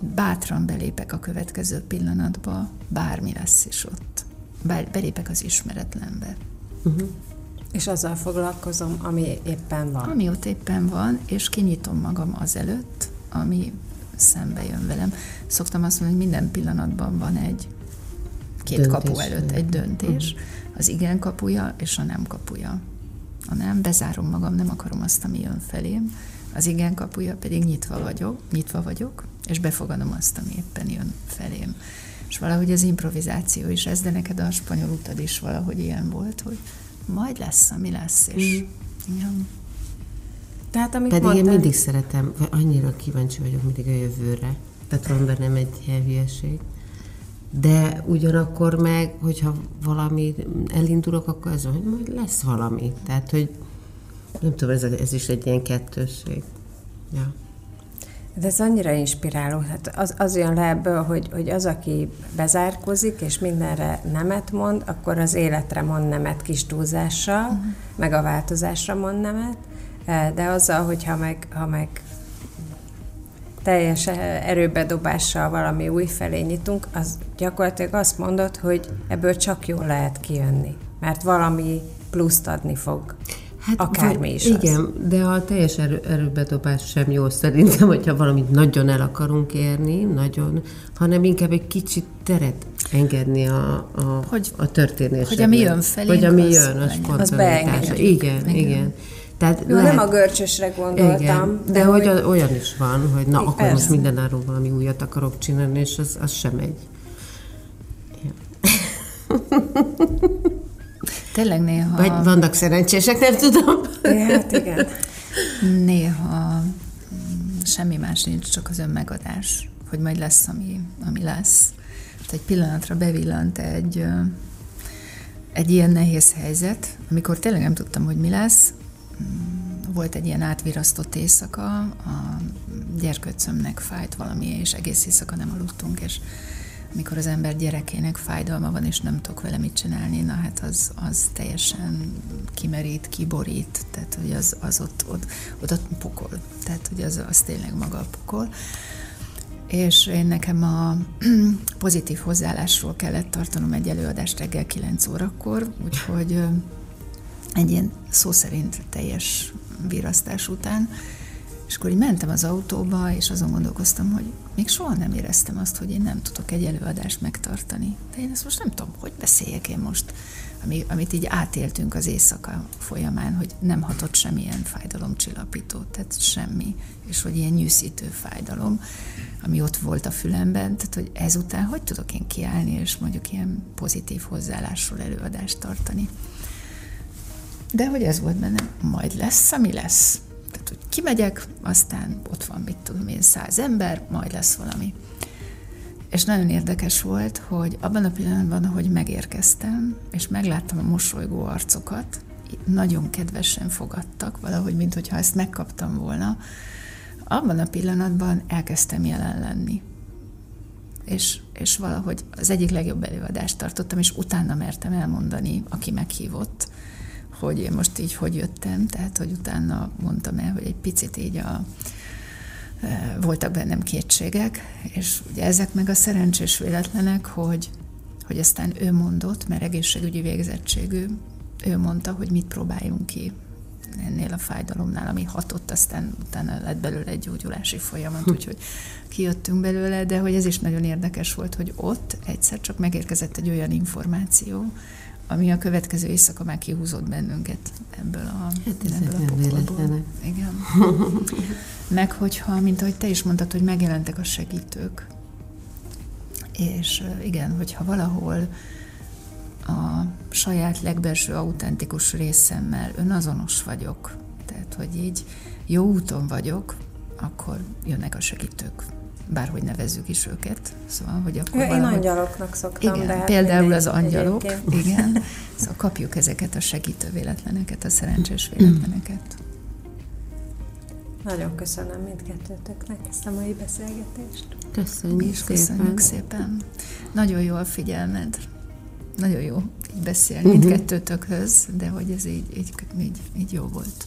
bátran belépek a következő pillanatba, bármi lesz is ott. Belépek az ismeretlenbe. Uh-huh. És azzal foglalkozom, ami éppen van. Ami ott éppen van, és kinyitom magam azelőtt, ami szembe jön velem. Szoktam azt mondani, hogy minden pillanatban van egy két döntés. kapu előtt egy döntés, uh-huh. az igen kapuja és a nem kapuja. A nem, bezárom magam, nem akarom azt, ami jön felém, az igen kapuja pedig nyitva vagyok, nyitva vagyok, és befogadom azt, ami éppen jön felém. És valahogy az improvizáció is ez, de neked a spanyol utad is valahogy ilyen volt, hogy majd lesz, ami lesz, és mm. igen. Tehát, amit Pedig mondtál... én mindig szeretem, vagy annyira kíváncsi vagyok mindig a jövőre. Tehát van bennem egy ilyen hülyeség. De ugyanakkor meg, hogyha valami elindulok, akkor ez hogy majd lesz valami. Tehát, hogy nem tudom, ez, ez is egy ilyen kettősség. Ja. De ez annyira inspiráló. Hát az, az jön le ebből, hogy, hogy az, aki bezárkozik, és mindenre nemet mond, akkor az életre mond nemet kis túlzással, uh-huh. meg a változásra mond nemet, e, de azzal, hogyha meg, ha meg teljes erőbedobással valami új felé nyitunk, az gyakorlatilag azt mondod, hogy ebből csak jól lehet kijönni, mert valami pluszt adni fog. Hát, Akármi is Igen, az. de a teljes erő, erőbedobás sem jó szerintem, hogyha valamit nagyon el akarunk érni, nagyon, hanem inkább egy kicsit teret engedni a, a, hogy, a történésre. Hogy ami jön felé, Hogy ami jön, a spontanitásra. Igen, igen, igen. Tehát Jó, lehet... nem a görcsösre gondoltam. Igen, de, de hogy, hogy olyan is van, hogy na, akkor persze. most mindenáról valami újat akarok csinálni, és az, az sem megy. (laughs) Tényleg néha... Vagy vannak szerencsések, nem tudom. Hát igen. Néha mm, semmi más nincs, csak az önmegadás, hogy majd lesz, ami, ami lesz. Tehát egy pillanatra bevillant egy, egy ilyen nehéz helyzet, amikor tényleg nem tudtam, hogy mi lesz. Volt egy ilyen átvirasztott éjszaka, a gyerkőcömnek fájt valami, és egész éjszaka nem aludtunk, és amikor az ember gyerekének fájdalma van, és nem tudok vele mit csinálni, na hát az, az teljesen kimerít, kiborít, tehát hogy az, az ott, ott, ott, ott pokol, tehát hogy az, az tényleg maga a pokol. És én nekem a (clears throat) pozitív hozzáállásról kellett tartanom egy előadást reggel 9 órakor, úgyhogy egy ilyen szó szerint teljes virasztás után, és akkor így mentem az autóba, és azon gondolkoztam, hogy még soha nem éreztem azt, hogy én nem tudok egy előadást megtartani. De én ezt most nem tudom, hogy beszéljek én most, ami, amit így átéltünk az éjszaka folyamán, hogy nem hatott semmilyen fájdalomcsillapító, tehát semmi, és hogy ilyen nyűszítő fájdalom, ami ott volt a fülemben, tehát hogy ezután hogy tudok én kiállni, és mondjuk ilyen pozitív hozzáállásról előadást tartani. De hogy ez volt bennem, majd lesz, ami lesz. Hogy kimegyek, aztán ott van, mit tudom én, száz ember, majd lesz valami. És nagyon érdekes volt, hogy abban a pillanatban, hogy megérkeztem, és megláttam a mosolygó arcokat, nagyon kedvesen fogadtak, valahogy, mint hogyha ezt megkaptam volna, abban a pillanatban elkezdtem jelen lenni. És, és valahogy az egyik legjobb előadást tartottam, és utána mertem elmondani, aki meghívott, hogy én most így hogy jöttem, tehát hogy utána mondtam el, hogy egy picit így a, e, voltak bennem kétségek, és ugye ezek meg a szerencsés véletlenek, hogy, hogy aztán ő mondott, mert egészségügyi végzettségű, ő mondta, hogy mit próbáljunk ki ennél a fájdalomnál, ami hatott, aztán utána lett belőle egy gyógyulási folyamat, hm. úgyhogy kijöttünk belőle, de hogy ez is nagyon érdekes volt, hogy ott egyszer csak megérkezett egy olyan információ, ami a következő éjszaka már kihúzott bennünket ebből a, hát ebből a pokolból. Igen. (laughs) Meg hogyha, mint ahogy te is mondtad, hogy megjelentek a segítők, és igen, hogyha valahol a saját legbelső autentikus részemmel önazonos vagyok, tehát hogy így jó úton vagyok, akkor jönnek a segítők bárhogy nevezzük is őket. Szóval, hogy akkor Én valahogy... angyaloknak szoktam. Igen, de hát például az angyalok, egyébként. igen. Szóval kapjuk ezeket a segítő véletleneket, a szerencsés véletleneket. Nagyon köszönöm mindkettőtöknek ezt a mai beszélgetést. Köszönjük és köszönjük szépen. Nagyon jó a figyelmed. Nagyon jó így beszélni uh-huh. mindkettőtökhöz, de hogy ez így, így, így, így jó volt.